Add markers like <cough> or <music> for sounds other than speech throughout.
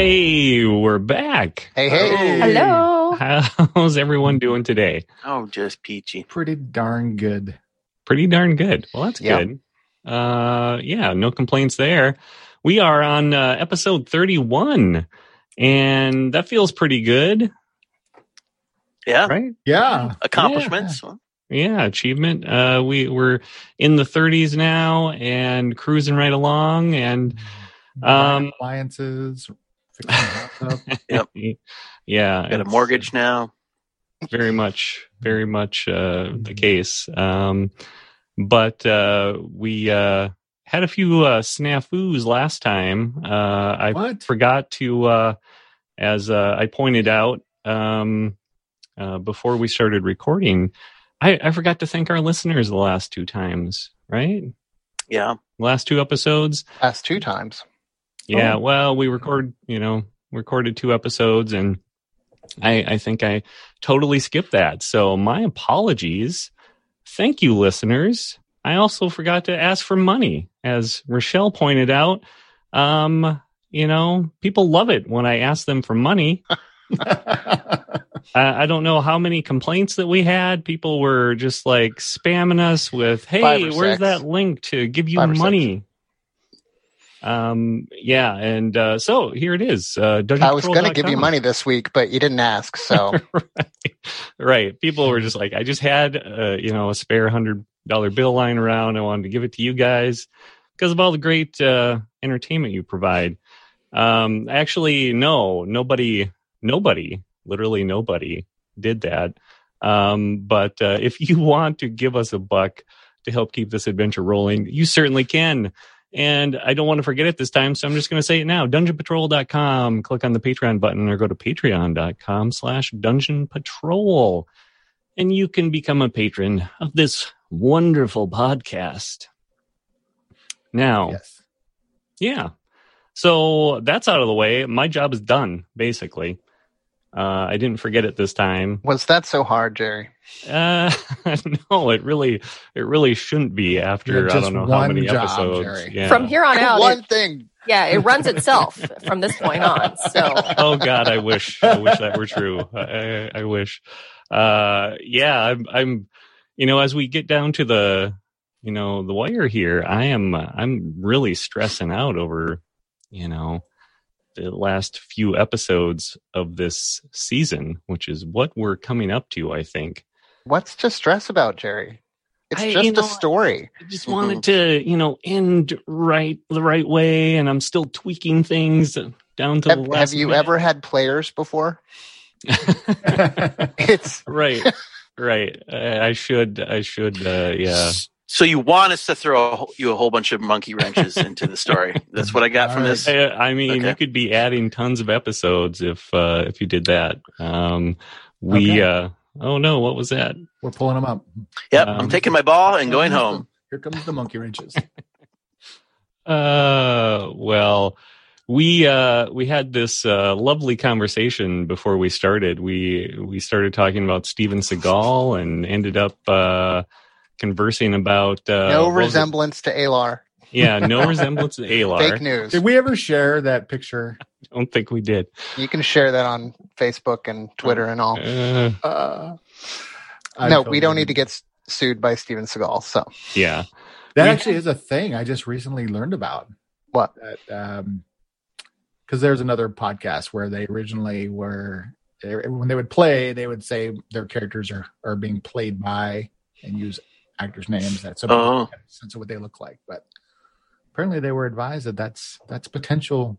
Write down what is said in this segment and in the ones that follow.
Hey, we're back. Hey, hey. Hello. How's everyone doing today? Oh, just peachy. Pretty darn good. Pretty darn good. Well, that's Yeah. good. Uh, yeah, no complaints there. We are on uh, episode 31, and that feels pretty good, Yeah. right? Yeah. Accomplishments. Yeah, achievement. Uh, we we're in the 30s now and cruising right along, and Um, appliances. Fixing the house up. <laughs> Yep. <laughs> yeah, Got a mortgage now. very much very much uh the case um but uh we uh had a few uh snafus last time uh i What? forgot to uh as uh i pointed out um uh before we started recording i i forgot to thank our listeners the last two times right Yeah. last two episodes Last two times. Yeah, Oh. well, we record, you know, recorded two episodes and I I think I totally skipped that. So my apologies. Thank you listeners. I also forgot to ask for money as Rochelle pointed out. Um, you know, people love it when I ask them for money. <laughs> I, I don't know how many complaints that we had. People were just like spamming us with, "Hey, where's six. that link to give you money?" Um, yeah, and uh, so here it is. Uh, I was going to give you money this week, but you didn't ask. So <laughs> right, right. People were just like, I just had, uh, you know, a spare hundred dollar bill lying around. I wanted to give it to you guys because of all the great uh, entertainment you provide. Um, actually, no, nobody, nobody, literally nobody did that. Um, but uh, if you <laughs> want to give us a buck to help keep this adventure rolling, you certainly can. And I don't want to forget it this time, so I'm just going to say it now. DungeonPatrol.com. Click on the Patreon button or go to patreon.com slash Dungeon Patrol. And you can become a patron of this wonderful podcast. Now, yes. yeah. So that's out of the way. My job is done, basically. Uh, I didn't forget it this time. was that so hard, Jerry? Uh, <laughs> no, it really, it really shouldn't be after You I don't know how many job, episodes. Jerry. Yeah. From here on out, One it, thing. yeah, it runs itself from this point on. So <laughs> oh God, I wish, I wish that were true. I, I, I wish. Uh, yeah, I'm, I'm, you know, as we get down to the, you know, the wire here, I am, uh, I'm really stressing out over, you know, the last few episodes of this season, which is what we're coming up to, I think. What's to stress about, Jerry? It's I- just you a story. I just wanted to, you know, end right the right way, and I'm still tweaking things down to the last. have you minute. ever had players before? <laughs> It's right, right. I, I should, I should, uh, yeah. So you want us to throw a, you a whole bunch of monkey wrenches <laughs> into the story? That's what I got from All this. I, I mean, Okay. you could be adding tons of episodes if uh, if you did that. Um, we, Okay. uh, oh no, what was that? We're pulling them up. Yep. Um, I'm taking my ball and going home. the- Here comes the monkey wrenches. <laughs> <laughs> Uh, well, we uh we had this uh lovely conversation before we started. We we started talking about Steven Seagal and ended up uh conversing about uh no what was it? resemblance to Alar. Yeah, no <laughs> resemblance to Alar. Fake news. Did we ever share that picture? I don't think we did. You can share that on Facebook and Twitter and all. Uh, Uh, no, we don't really- need to get sued by Steven Seagal. So yeah. That we- actually is a thing I just recently learned about. What? That, um, because there's another podcast where they originally were they, when they would play, they would say their characters are are being played by and use actors' names. That's so Oh. people get a sense of what they look like. But apparently, they were advised that that's that's potential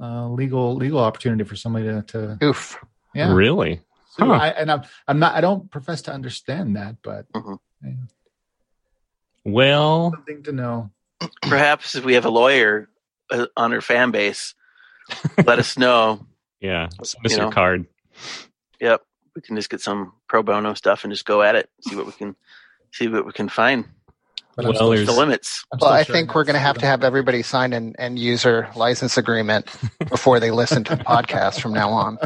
uh, legal legal opportunity for somebody to, to oof. yeah. Really? So Huh. I, and I'm I'm not I don't profess to understand that, but Well, something to know. <clears throat> Perhaps if we have a lawyer uh, on our fan base, let us know. <laughs> yeah. Send us You your know. card. Yep. We can just get some pro bono stuff and just go at it. See what we can see what we can find. But Well, there's- The limits. I'm Well, still I sure think we're going to have to have everybody sign an end user license agreement before they listen to the <laughs> podcast from now on.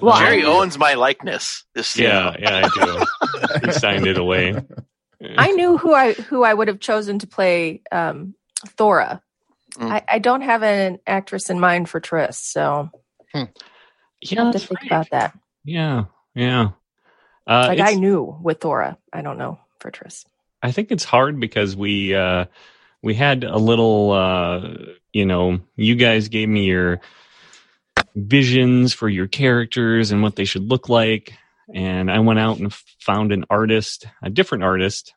Well, Jerry I- owns my likeness. Just you Yeah, know. yeah, I do. <laughs> he signed it away. <laughs> I knew who I who I would have chosen to play um, Thora I, I don't have an actress in mind for Triss, so Yeah, have to think right. about that. Yeah, yeah. Uh, Like I knew with Thora, I don't know for Triss. I think it's hard because we uh we had a little uh you know, you guys gave me your visions for your characters and what they should look like and I went out and found an artist, a different artist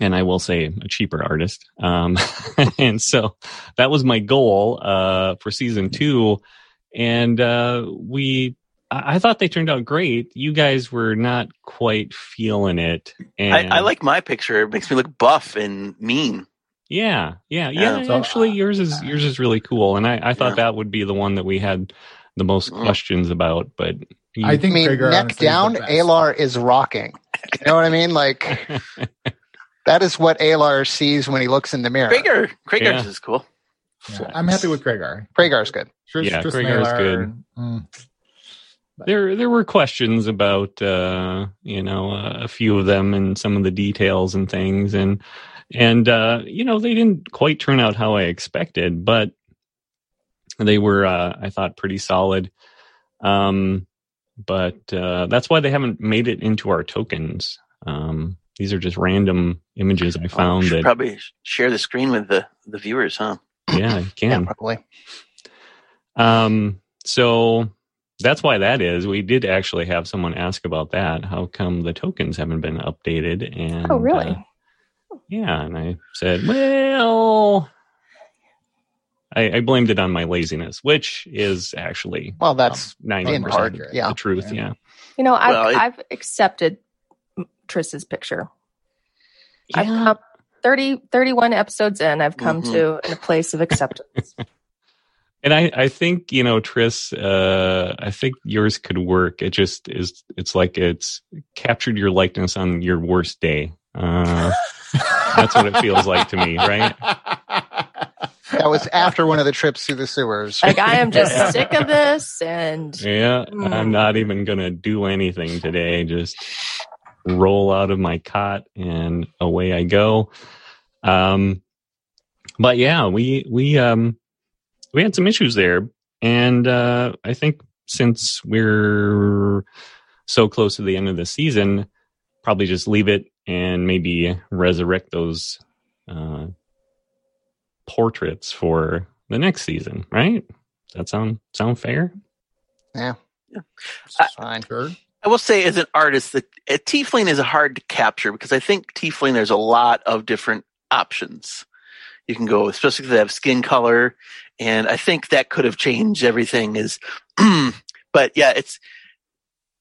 and I will say a cheaper artist. Um <laughs> and so that was my goal uh for season 2 and uh we I I thought they turned out great. You guys were not quite feeling it. And I, I like my picture. It makes me look buff and mean. yeah, yeah, yeah. Yeah. So, actually, uh, yours is yours is really cool, and I, I thought Yeah. that would be the one that we had the most Mm. questions about. But you, I I think mean, Krieger, neck honestly, down, the best. Alar is rocking. You know what I mean? Like <laughs> that is what Alar sees when he looks in the mirror. Krager, Krager's Yeah. is cool. Yeah, I'm happy with Krager. Kragar's good. Trish, Yeah, Trish Krager's Naylor, good. mm, there there were questions about uh, you know uh, a few of them and some of the details and things, and and uh, you know they didn't quite turn out how I expected, but they were uh, I thought pretty solid. Um, but uh, that's why they haven't made it into our tokens. Um, these are just random images I found Should that probably share the screen with the, the viewers, huh? yeah you Yeah, can. probably. Um, so that's why that is. We did actually have someone ask about that. How come the tokens haven't been updated? And Oh, really? uh, yeah, and I said, well, I, I blamed it on my laziness, which is actually Well, that's ninety in percent part, yeah. the truth. Yeah. Yeah, You know, I've Well, it- I've accepted Triss's picture. I've Yeah. come 30, 31 episodes in. I've come Mhm. to a place of acceptance. <laughs> And I, I think, you know, Triss, uh, I think yours could work. It just is, it's like it's captured your likeness on your worst day. Uh, <laughs> that's what it feels like to me, right? <laughs> that was after one of the trips through the sewers. like I am just Yeah. <laughs> sick of this, and Yeah. Mm. I'm not even going to do anything today. Just roll out of my cot and away I go. Um, but yeah, we, we, um, we had some issues there. And, uh, I think since we're so close to the end of the season, probably just leave it and maybe resurrect those, uh, portraits for the next season, right? Does that sound, sound fair? It's fine. Sure. I will say, as an artist, that a tiefling is hard to capture because I think tiefling there's a lot of different options. You can go, especially if they have skin color, and I think that could have changed everything. Is, <clears throat> but yeah, it's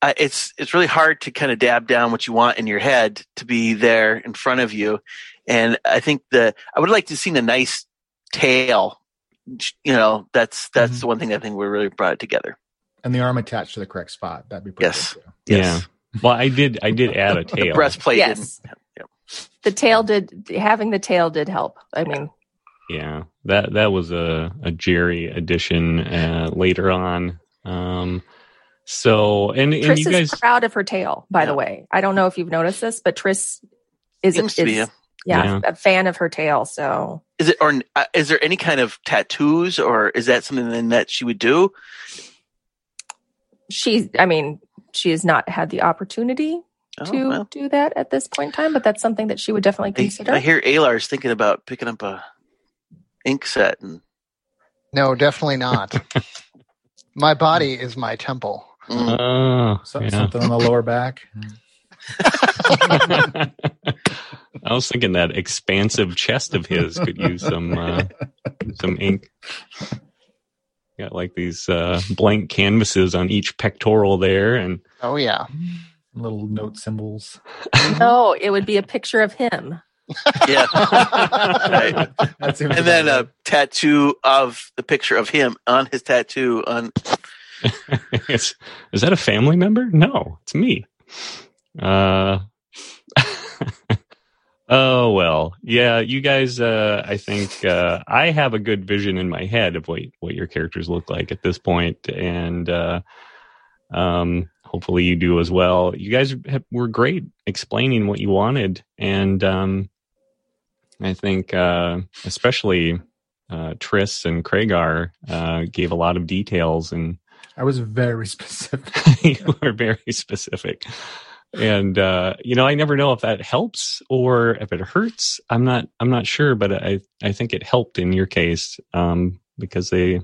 uh, it's it's really hard to kind of dab down what you want in your head to be there in front of you, and I think the I would like to see a nice tail. You know, that's that's Mhm. the one thing I think we really brought it together. And the arm attached to the correct spot. That'd be pretty Yes. good too. Yes. Well, I did. I did <laughs> add a The tail. breastplate. yes, didn't- the tail did having the tail did help. I mean, Yeah, that that was a a Jerry addition uh, later on. Um, so and and Triss you is guys, proud of her tail. By the way, I don't know if you've noticed this, but Triss is, Seems to be, is yeah. yeah, Yeah. a fan of her tail. So Is it or uh, is there any kind of tattoos or is that something then that she would do? she, I mean, she has not had the opportunity Oh, to well. do that at this point in time, but that's something that she would definitely I, consider. I hear Alar's thinking about picking up a ink set and No, definitely not. <laughs> my body is my temple. mm, oh, So, yeah. Something on the lower back. <laughs> I was thinking that expansive chest of his could use some uh, some ink. Got like these uh, blank canvases on each pectoral there, and Oh yeah. Little note symbols. <laughs> no, it would be a picture of him. yeah. <laughs> Right. That And then a tattoo of the picture of him on his tattoo on <laughs> is, is that a family member? No, it's me. Uh, oh well, yeah. You guys, uh, I think uh, I have a good vision in my head of what what your characters look like at this point, and uh, um, hopefully you do as well. You guys have, were great explaining what you wanted, and um, I think uh, especially uh, Triss and Kragar uh, gave a lot of details, and I was very <laughs> specific. <laughs> you were very specific. And uh, you know, I never know if that helps or if it hurts. I'm not. I'm not sure, but I I think it helped in your case um, because they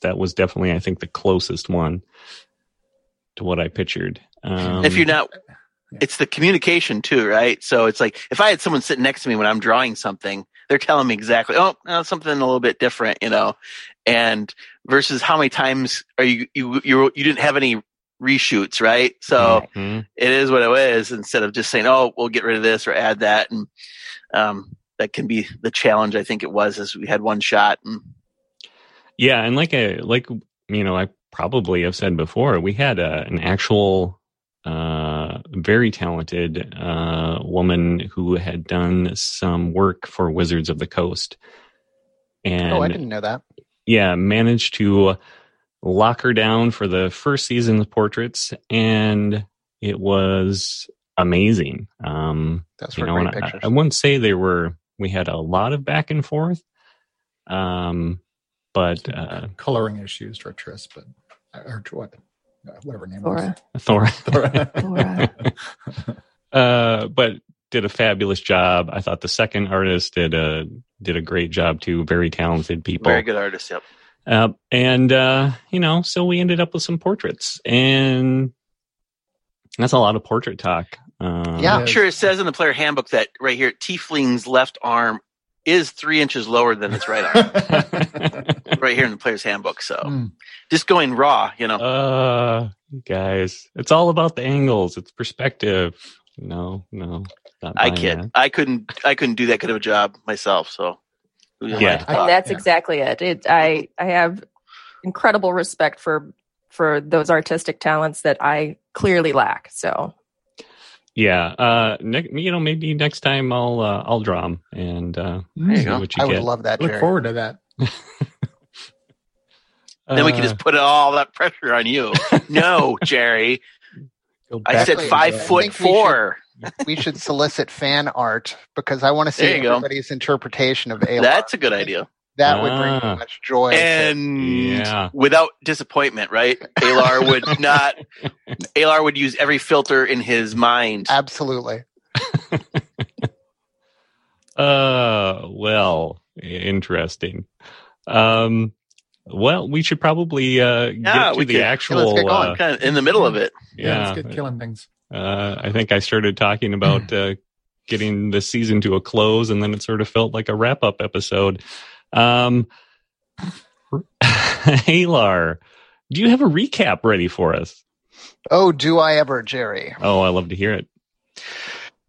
that was definitely I think the closest one to what I pictured. Um, if you're not it's the communication too right? So it's like if i had someone sitting next to me when i'm drawing something they're telling me exactly oh no, something a little bit different you know? And versus how many times are you you you, you didn't have any reshoots right? So mhm. it is what it is instead of just saying oh we'll get rid of this or add that and um that can be the challenge i think it was as we had one shot and Yeah, and like a like you know, I probably have said before, we had a, an actual uh very talented uh woman who had done some work for Wizards of the Coast. And oh, I didn't know that. yeah, managed to lock her down for the first season of portraits and it was amazing. Um That's you for know, great and I, pictures. I wouldn't say they were. We had a lot of back and forth, um, but uh, Coloring issues for Triss, but or what, uh, whatever her name was. Thora. Thor, Thora. <laughs> <laughs> uh, but did a fabulous job. I thought the second artist did a did a great job too. Very talented people. very good artist yep Uh, and uh, you know, so we ended up with some portraits, and that's a lot of portrait talk. Um, Yeah. I'm sure it says in the player handbook that right here tiefling's left arm is three inches lower than its right arm <laughs> right here in the player's handbook so Hmm. just going raw you know uh, guys, it's all about the angles. It's perspective. No, no, I buying kid. that. I couldn't. I couldn't do that good of a job myself. So, who I Yeah. to that's Yeah. exactly it. It I I have incredible respect for for those artistic talents that I clearly lack. So Yeah, uh, ne- you know, maybe next time I'll uh, I'll draw them and uh, There you see go. what you I would love that, Look Jerry. forward to that. <laughs> then we can just put all that pressure on you. <laughs> no, Jerry. I said five the- I foot think we should- four. we should solicit fan art because I want to see There you go. everybody's interpretation of Alar. That's a good idea. That would bring Ah. much joy. And Yeah. without disappointment, right? Alar would <laughs> not. Alar would use every filter in his mind. absolutely. <laughs> Uh, well, interesting. Um, well, we should probably uh Yeah, get to we the could- yeah, actual. let's get going. uh, kind of in the middle of it. Yeah, yeah, let's get killing things. uh, I think I started talking about <clears throat> uh, getting the season to a close, and then it sort of felt like a wrap up episode. Um, <laughs> Alar, do you have a recap ready for us? Oh, do I ever, Jerry? Oh, I love to hear it.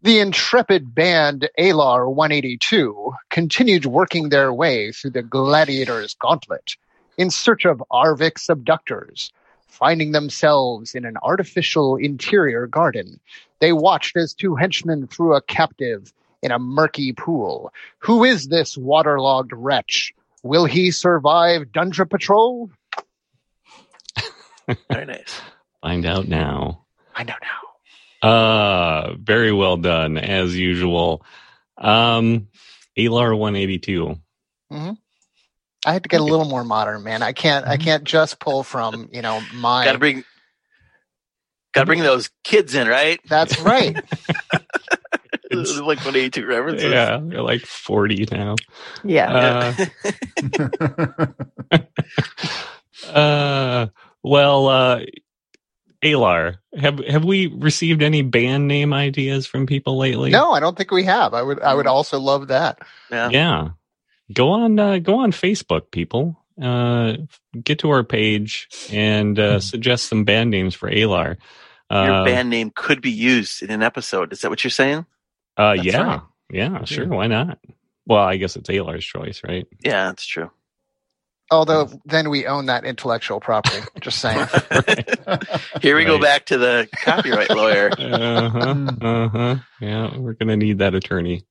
The intrepid band Alar 182 continued working their way through the Gladiator's Gauntlet in search of Arvik abductors. Finding themselves in an artificial interior garden, they watched as two henchmen threw a captive in a murky pool. Who is this waterlogged wretch? Will he survive Dungeon Patrol? Very nice. Find out now. I don't know. Uh, very well done as usual. Um, Alar 182. Hmm. I had to get a little more modern, man. I can't. I can't just pull from you know my. Got to bring. Got to bring those kids in, right? That's right. <laughs> It's- like what eighty two references. Yeah, they're like 40 now. yeah. Uh, <laughs> uh, well, uh, Alar, have have we received any band name ideas from people lately? No, I don't think we have. I would. I would also love that. yeah. Yeah, go on, uh, go on Facebook, people. Uh, get to our page and uh, suggest some band names for Alar. Your Uh, band name could be used in an episode. Is that what you're saying? Uh, That's yeah, right. yeah, sure, why not? Well, I guess it's Alar's choice, right? Yeah, that's true. Although then we own that intellectual property. Just saying. <laughs> Here we go back to the copyright lawyer. <laughs> Uh huh. Uh huh. Yeah, we're gonna need that attorney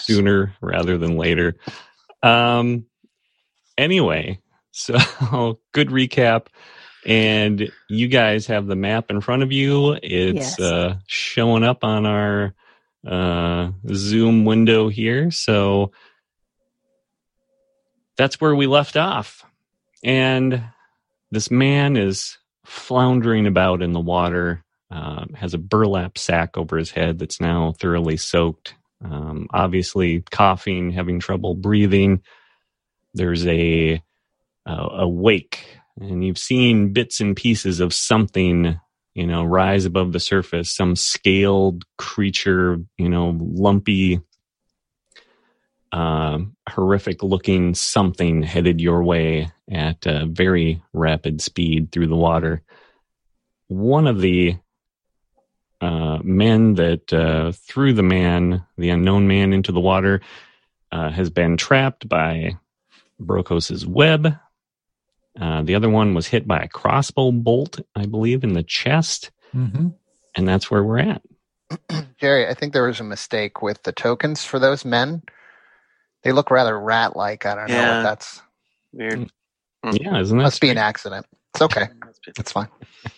sooner rather than later. Um. Anyway, so <laughs> good recap, and you guys have the map in front of you. It's Yes. uh, showing up on our uh, Zoom window here. So that's where we left off. And this man is floundering about in the water, um, has a burlap sack over his head that's now thoroughly soaked, um, obviously coughing, having trouble breathing. There's a, a a wake, and you've seen bits and pieces of something, you know, rise above the surface. Some scaled creature, you know, lumpy, um, horrific looking something headed your way at a very rapid speed through the water. One of the uh, men that uh, threw the man, the unknown man, into the water, uh, has been trapped by Brokos's web. Uh, the other one was hit by a crossbow bolt, I believe, in the chest, Mm-hmm. and that's where we're at. <clears throat> Jerry, I think there was a mistake with the tokens for those men. They look rather rat like. I don't know Yeah. if that's Weird. Yeah, isn't that must be an accident. It's okay. <laughs> It's fine.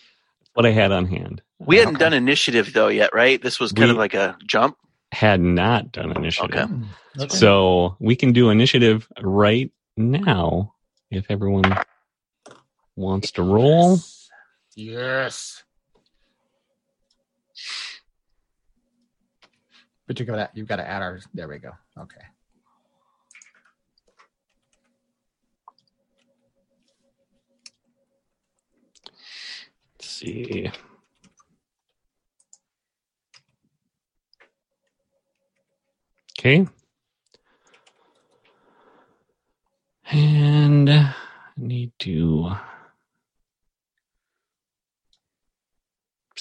<laughs> what I had on hand? We hadn't Okay. done initiative though yet, right? This was kind We- of like a jump. Had not done initiative. Okay. Hmm. Okay. So we can do initiative right now if everyone wants to roll. Yes. But you got to you've got to add our. There we go. Okay. Let's see. Okay. And I need to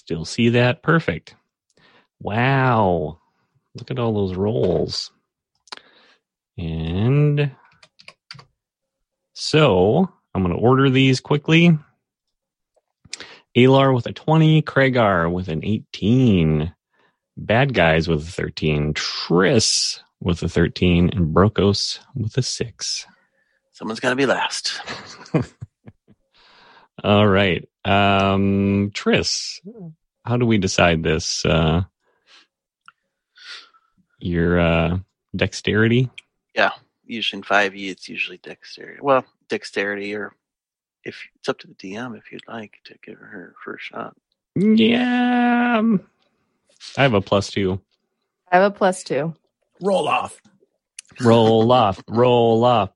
still see that. Perfect. Wow. Look at all those rolls. And so I'm going to order these quickly. Alar with a 20, Kragar with an 18, Bad Guys with a 13, Triss with a 13, and Brokos with a 6. Someone's got to be last. <laughs> All right. Um, Triss, how do we decide this? Uh, your uh, dexterity? Yeah, usually in five E, it's usually dexterity. Well, dexterity, or if it's up to the DM if you'd like to give her her first shot. Yeah. I have a plus two. I have a plus two. Roll off. Roll off. Roll off.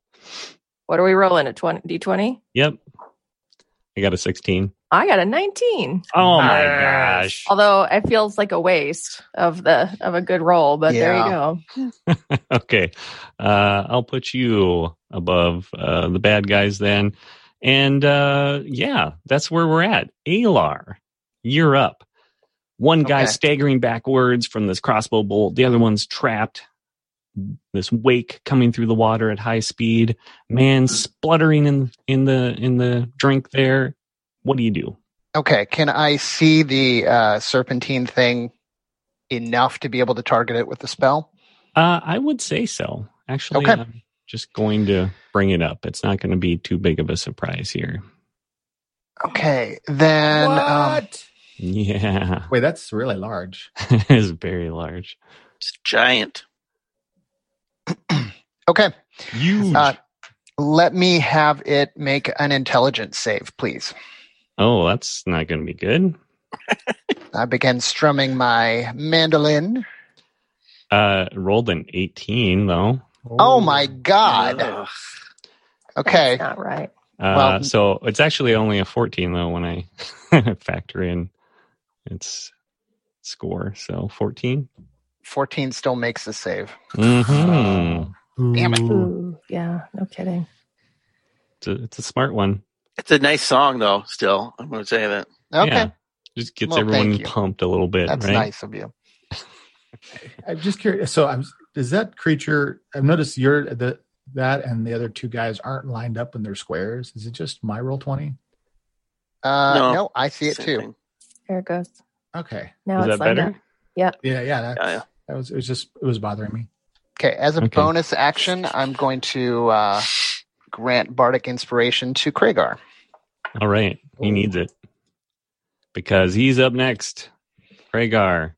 What are we rolling? A 20, D20? Yep. I got a 16. I got a 19. Oh my Nice. gosh. Although it feels like a waste of the of a good roll, but there you go. <laughs> okay. Uh, I'll put you above uh, the bad guys then. And uh, yeah, that's where we're at. Alar, you're up. One guy Okay. staggering backwards from this crossbow bolt, the other one's trapped. This wake coming through the water at high speed, man spluttering in in the in the drink there. What do you do? Okay, can I see the uh, serpentine thing enough to be able to target it with the spell? Uh, I would say so. Actually, Okay. I'm just going to bring it up. It's not going to be too big of a surprise here. Okay, then. Um, what? Yeah, Wait, that's really large. <laughs> it's very large. It's giant. <clears throat> okay, Huge. Uh, let me have it make an intelligence save, please. Oh, that's not going to be good. <laughs> I begin strumming my mandolin. Uh, rolled an 18 though. Oh my god. Ugh. Okay, That's not right. Uh, Well- so it's actually only a 14 though when I <laughs> factor in its score. So 14. 14 still makes the save. Mm-hmm. Damn it. Ooh. Ooh, yeah, no kidding. It's, a, it's a smart one. It's a nice song, though. Still, I'm going to say that. Okay, Yeah. Just gets Well, everyone pumped a little bit, that's right? nice of you. <laughs> I'm just curious. So, I'm is that creature? I've noticed you're the that and the other two guys aren't lined up in their squares. Is it just my roll twenty? Uh, No. no. I see it Same too. thing. There it goes. Okay. Now Is it's that better? up. Yeah, yeah. That, Yeah, yeah. that was it. Was just it was bothering me. Okay, as a Okay. bonus action, I'm going to uh, grant bardic inspiration to Kragar. All right. He needs it because he's up next. Kragar,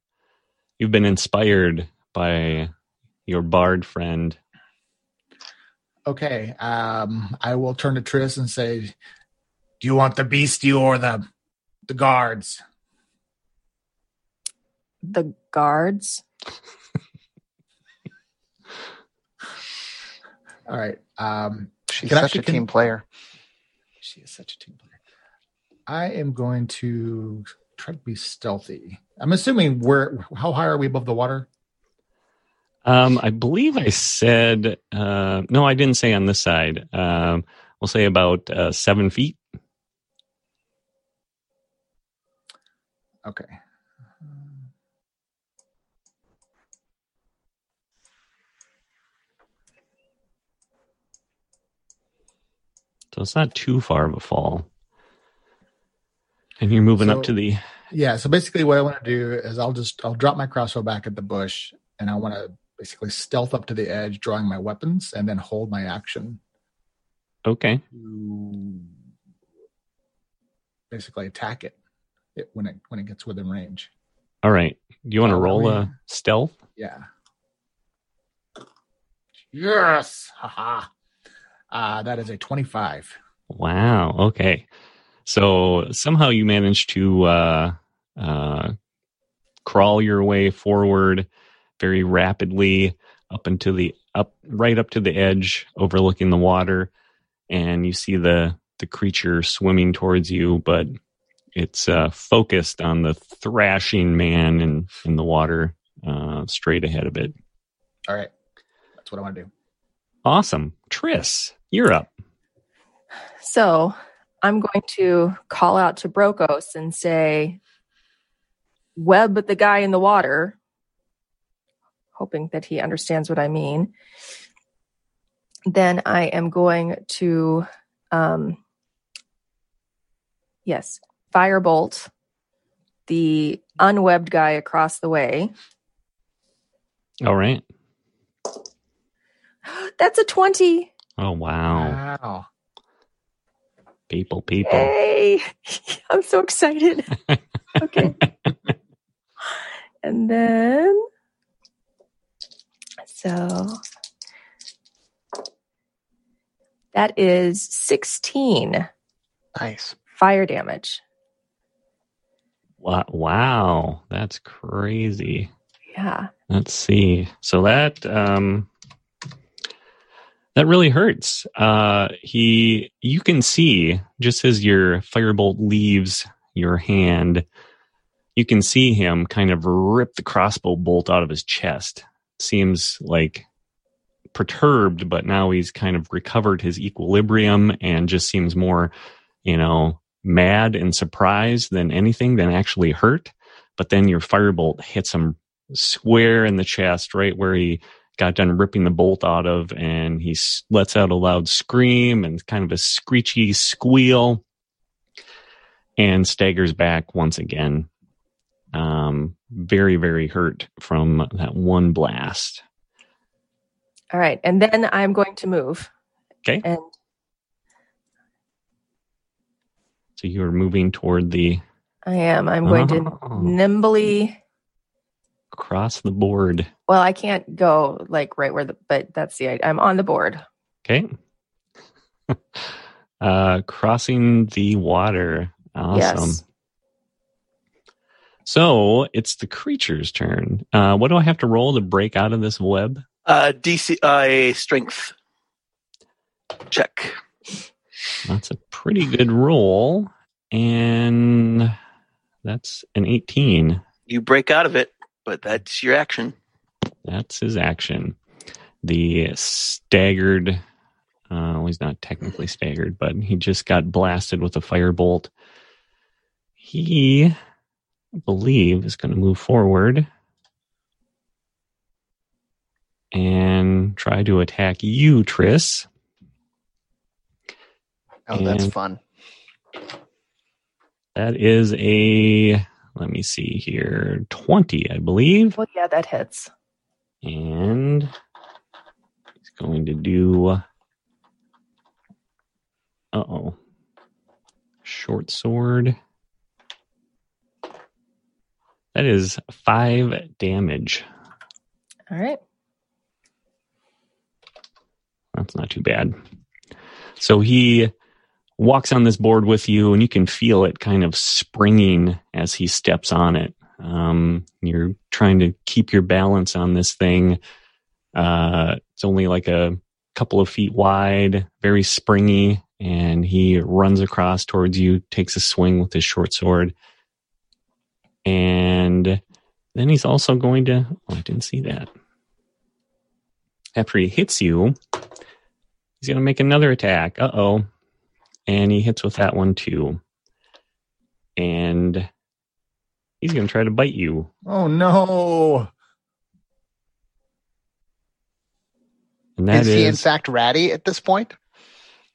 you've been inspired by your bard friend. Okay. Um, I will turn to Triss and say, "Do you want the beastie or the the guards?" The guards. All right. Um, She's such a actually- team player. she is such a team player. I am going to try to be stealthy. I'm assuming we're how high are we above the water? Um, I believe I said uh, no. I didn't say on this side. Um, we'll say about uh, seven feet. Okay. So it's not too far of a fall. And you're moving So- up to the Yeah. So basically, what I want to do is I'll just I'll drop my crossbow back at the bush, and I want to basically stealth up to the edge, drawing my weapons, and then hold my action okay. basically attack it, it when it when it gets within range. All right. Do you want to roll a stealth? Yeah. Yes. Haha. Uh, that is a 25. Wow. Okay. So somehow you managed to uh, uh, crawl your way forward very rapidly up into the up right up to the edge, overlooking the water, and you see the the creature swimming towards you, but it's uh, focused on the thrashing man in in the water uh, straight ahead of it. All right. That's what I want to do. Awesome, Triss, you're up. So I'm going to call out to Brokos and say, web the guy in the water, hoping that he understands what I mean. Then I am going to, um, yes, firebolt the unwebbed guy across the way. All right. <gasps> That's a 20. Oh wow, Wow. People, people. Hey, <laughs> I'm so excited. <laughs> okay. and then, so that is 16 Nice. fire damage. Wow, wow, that's crazy. Yeah. Let's see. So that um that really hurts. Uh he you can see just as your firebolt leaves your hand, you can see him kind of rip the crossbow bolt out of his chest. Seems like perturbed, but now he's kind of recovered his equilibrium and just seems more, you know, mad and surprised than anything than actually hurt. But then your firebolt hits him square in the chest, right where he got done ripping the bolt out of, and he lets out a loud scream and kind of a screechy squeal and staggers back once again. Um, very, very hurt from that one blast. All right. And then I'm going to move. Okay. And So you're moving toward the I am. I'm going to Oh. nimbly. cross the board. Well, I can't go like right where the, but that's the idea. I'm on the board. Okay. <laughs> uh, crossing the water. Awesome. Yes. So it's the creature's turn. Uh, what do I have to roll to break out of this web? Uh, DC uh, strength check. That's a pretty good roll. And that's an 18. You break out of it, but that's your action. That's his action. The staggered, uh, well, he's not technically <laughs> staggered, but he just got blasted with a firebolt. He, I believe, is going to move forward and try to attack you, Triss. Oh, that's fun. That is a, let me see here, 20, I believe. Well, yeah, that hits. And he's going to do. Uh oh. Short sword. That is five damage. All right. That's not too bad. So he walks on this board with you, and you can feel it kind of springing as he steps on it. Um, you're trying to keep your balance on this thing. Uh, it's only like a couple of feet wide, very springy, and he runs across towards you, takes a swing with his short sword. And then he's also going to. Oh, I didn't see that. After he hits you, he's going to make another attack. Uh oh. And he hits with that one too. And he's going to try to bite you. Oh no! And that is is, he in fact ratty at this point?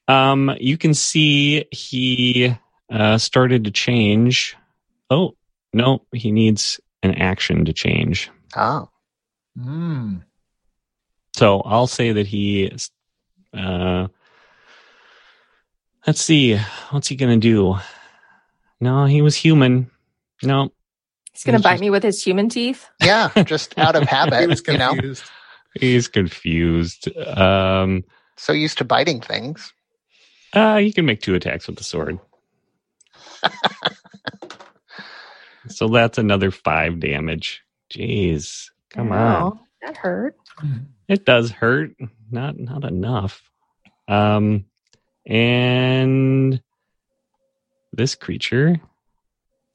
um, you can see he uh, started to change. Oh, no, he needs an action to change. Oh. Hmm. So I'll say that he is. Uh, let's see. What's he going to do? No, he was human. No, He's going to He's bite just- me with his human teeth. Yeah, just out of <laughs> He habit, was you know. confused. he's confused. Um, So used to biting things. uh, you can make two attacks with the sword. <laughs> so that's another five damage. Jeez, come on. That hurt. It does hurt, not not enough. Um, and this creature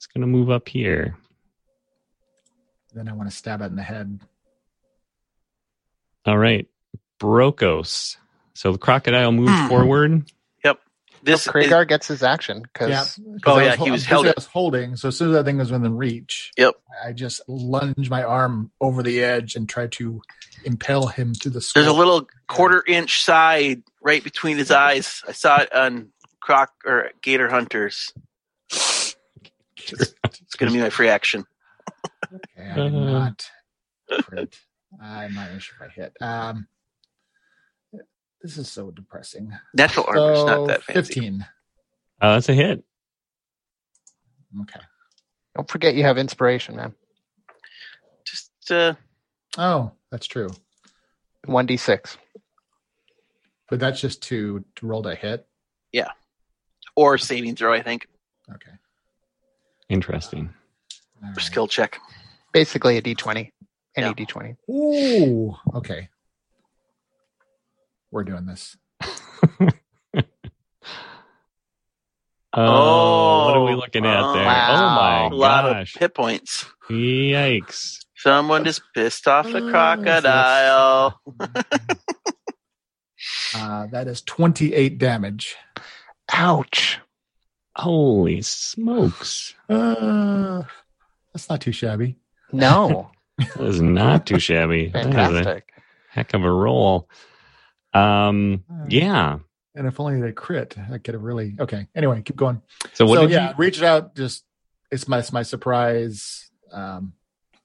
is going to move up here. Then I want to stab it in the head. All right, Brokos. So the crocodile moves Hmm. forward. Yep. This so is, gets his action because Yeah. 'cause Oh, yeah, hol- he was held I was holding. So as soon as that thing was within reach, Yep. I just lunge my arm over the edge and try to impale him to the. there's a little quarter inch side right between his eyes. I saw it on Croc or Gator Hunters. <laughs> It's going to be my free action. Okay, I did Uh. not crit. I'm not even sure if I hit. Um, this is so depressing. Natural armor's So not that fancy. fifteen. Oh, that's a hit. Okay. don't forget you have inspiration, man. Just uh, Oh, that's true. One d six. But that's just to to roll to hit. Yeah. Or saving throw, I think, Okay. Interesting. All right. skill check. Basically a d twenty. Any Yeah. d twenty. Ooh. Okay. We're doing this. <laughs> Oh, what are we looking at oh, there? wow. Oh A my lot gosh! of hit points. Yikes! Someone just pissed off the Oh, crocodile. <laughs> Uh, that is 28 damage. Ouch. Holy smokes! Uh, that's not too shabby. No. <laughs> That is not too shabby. That is a Fantastic. heck of a roll. Um, yeah. And if only they crit, I could have really. Okay. Anyway, keep going. So what so did yeah, you? reach out. Just it's my it's my surprise um,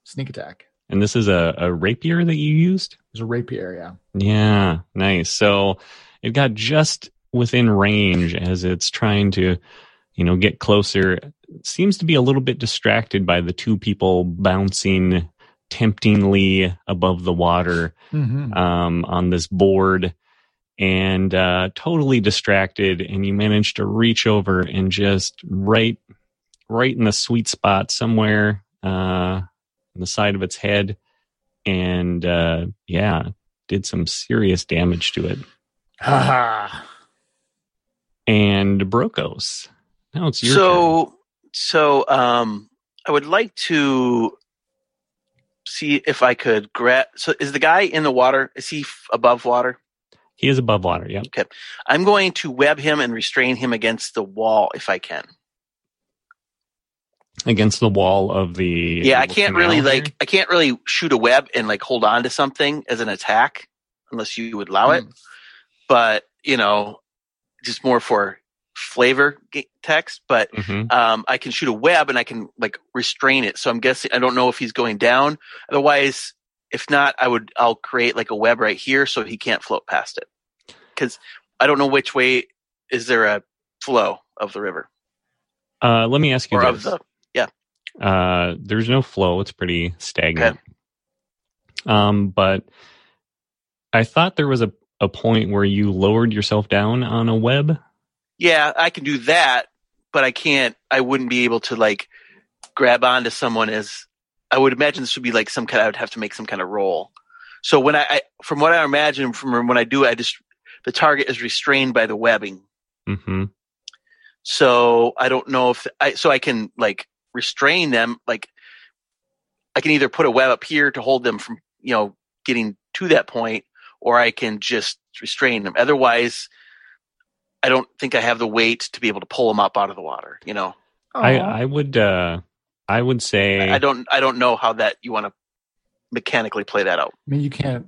sneak attack. And this is a, a rapier that you used. It's a rapier. Yeah. Yeah, nice. So it got just within range as it's trying to, you know, get closer. Seems to be a little bit distracted by the two people bouncing temptingly above the water Mm-hmm. um, on this board and uh, totally distracted. And you manage to reach over and just right, right in the sweet spot somewhere uh, on the side of its head. And uh, yeah, did some serious damage to it. Ha And Brokos. Now it's your turn. so, so um, I would like to see if I could grab. So, is the guy in the water? Is he f- above water? He is above water. Yeah. Okay. I'm going to web him and restrain him against the wall if I can. Against the wall of the. Yeah, I can't really here. like I can't really shoot a web and like hold on to something as an attack unless you would allow it. Hmm. But you know, just more for flavor text. But Mhm. um, I can shoot a web and I can like restrain it. So I'm guessing I don't know if he's going down. Otherwise, if not, I would I'll create like a web right here so he can't float past it. Because I don't know which way is there a flow of the river Uh, let me ask you or this. the Uh, there's no flow. It's pretty stagnant. Um, but I thought there was a, a point where you lowered yourself down on a web? Yeah, I can do that, but I can't. I wouldn't be able to like grab onto someone as. I would imagine this would be like some kind. I would have to make some kind of roll. So when I, I from what I imagine from when I do, I just the target is restrained by the webbing. Mm-hmm. So I don't know if I so I can like restrain them. Like I can either put a web up here to hold them from you know getting to that point, or I can just restrain them. Otherwise, I don't think I have the weight to be able to pull them up out of the water. You know, I, I would uh I would say I don't I don't know how that you want to mechanically play that out. I mean, you can't.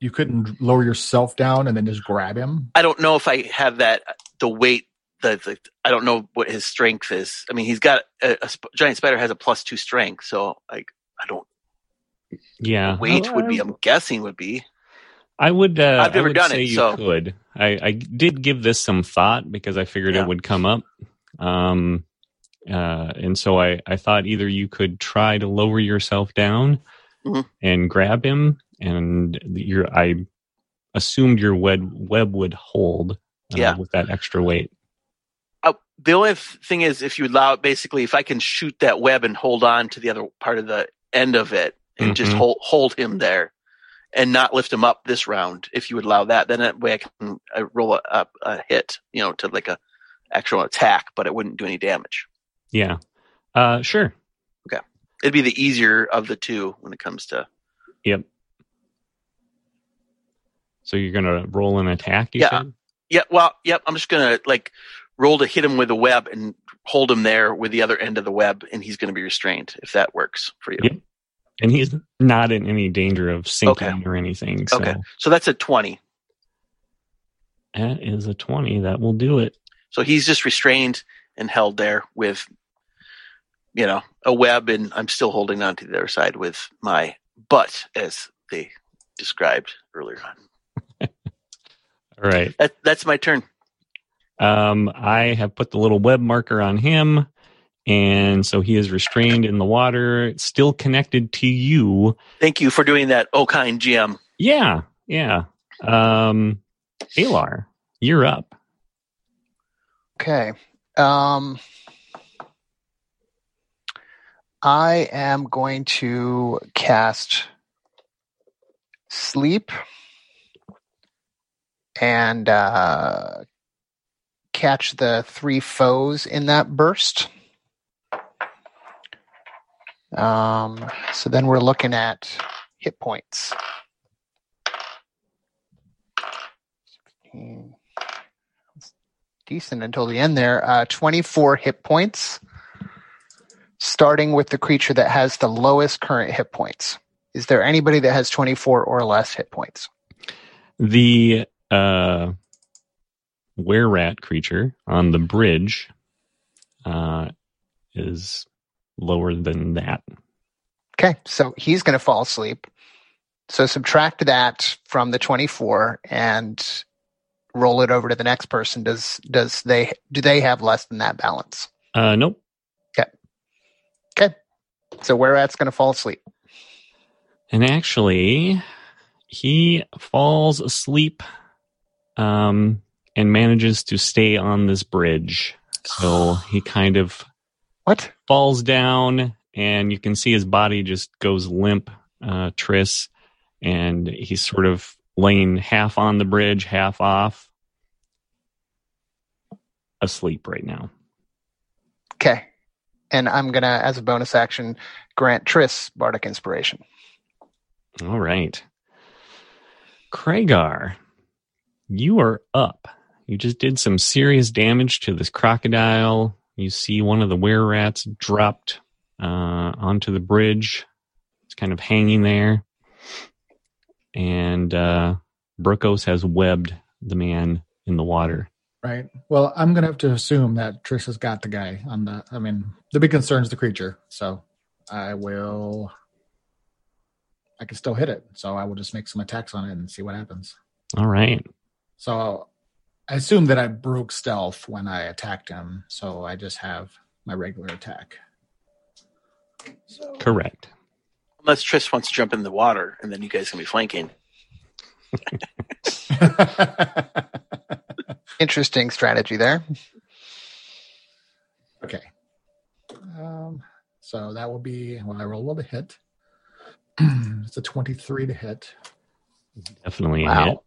You couldn't lower yourself down and then just grab him. I don't know if I have that the weight. The, the I don't know what his strength is. I mean, he's got a, a sp- giant spider has a plus two strength, so like I don't yeah. weight I- would be. I- I'm guessing would be. I would. Uh, I've never I would done say it, you so- could. I, I did give this some thought because I figured Yeah. it would come up. Um, uh, and so I, I thought either you could try to lower yourself down Mhm. and grab him, and your I assumed your web web would hold. Uh, Yeah. with that extra weight. Uh, the only thing is, if you allow it, basically, if I can shoot that web and hold on to the other part of the end of it and just Mhm. hold hold him there and not lift him up this round, if you would allow that, then that way I can uh, roll a, a, a hit, you know, to like a actual attack, but it wouldn't do any damage. Yeah. Uh, sure. Okay. It'd be the easier of the two when it comes to. Yep. So you're gonna roll an attack. You Yeah. said? Yeah, well, yep. I'm just gonna like roll to hit him with a web and hold him there with the other end of the web, and he's gonna be restrained if that works for you. Yep. And he's not in any danger of sinking Okay. or anything. So Okay, so that's a twenty. that is a twenty. That will do it. So he's just restrained and held there with, you know, a web, and I'm still holding on to the other side with my butt, as they described earlier on. <laughs> All right. That, that's my turn. Um, I have put the little web marker on him, and so he is restrained in the water, still connected to you. Thank you for doing that, oh kind GM. Yeah, yeah. Um, Alar, you're up. Okay. Um, I am going to cast sleep and uh, catch the three foes in that burst. Um, so then we're looking at hit points. 16. Decent until the end there. Uh, 24 hit points, starting with the creature that has the lowest current hit points. Is there anybody that has 24 or less hit points? The uh, were rat creature on the bridge uh, is lower than that. Okay, so he's going to fall asleep. So subtract that from the 24 and roll it over to the next person. Does does they do they have less than that balance? Uh, nope. Okay. Okay. So where rat's going to fall asleep. And actually, he falls asleep um, and manages to stay on this bridge. So he kind of What? falls down, and you can see his body just goes limp, uh, Triss, and he's sort of laying half on the bridge, half off, asleep right now. Okay. And I'm going to, as a bonus action, grant Triss Bardic Inspiration. All right. Kragar, you are up. You just did some serious damage to this crocodile. You see one of the were rats dropped uh, onto the bridge. It's kind of hanging there. And uh, Brokos has webbed the man in the water. Right. Well, I'm gonna have to assume that Triss has got the guy on the. I mean, the big concern is the creature, so I will. I can still hit it, so I will just make some attacks on it and see what happens. All right. So I assume that I broke stealth when I attacked him, so I just have my regular attack. So Correct. Unless Triss wants to jump in the water, and then you guys can be flanking. <laughs> Interesting strategy there. okay. Um, so that will be when I roll the hit. <clears throat> it's a 23 to hit, Definitely a Wow. hit.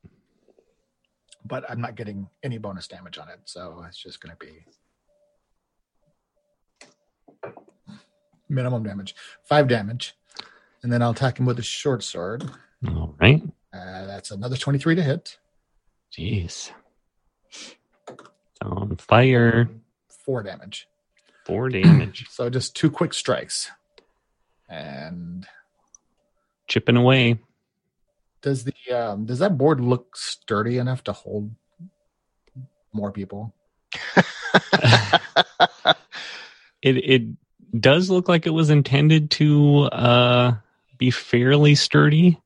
But I'm not getting any bonus damage on it. So it's just going to be minimum damage, five damage. And then I'll attack him with a short sword. All right. Uh, that's another 23 to hit, Jeez. On fire. four damage. Four damage. <clears throat> So just two quick strikes. And Chipping away. Does the um, does that board look sturdy enough to hold more people? <laughs> It it does look like it was intended to uh be fairly sturdy.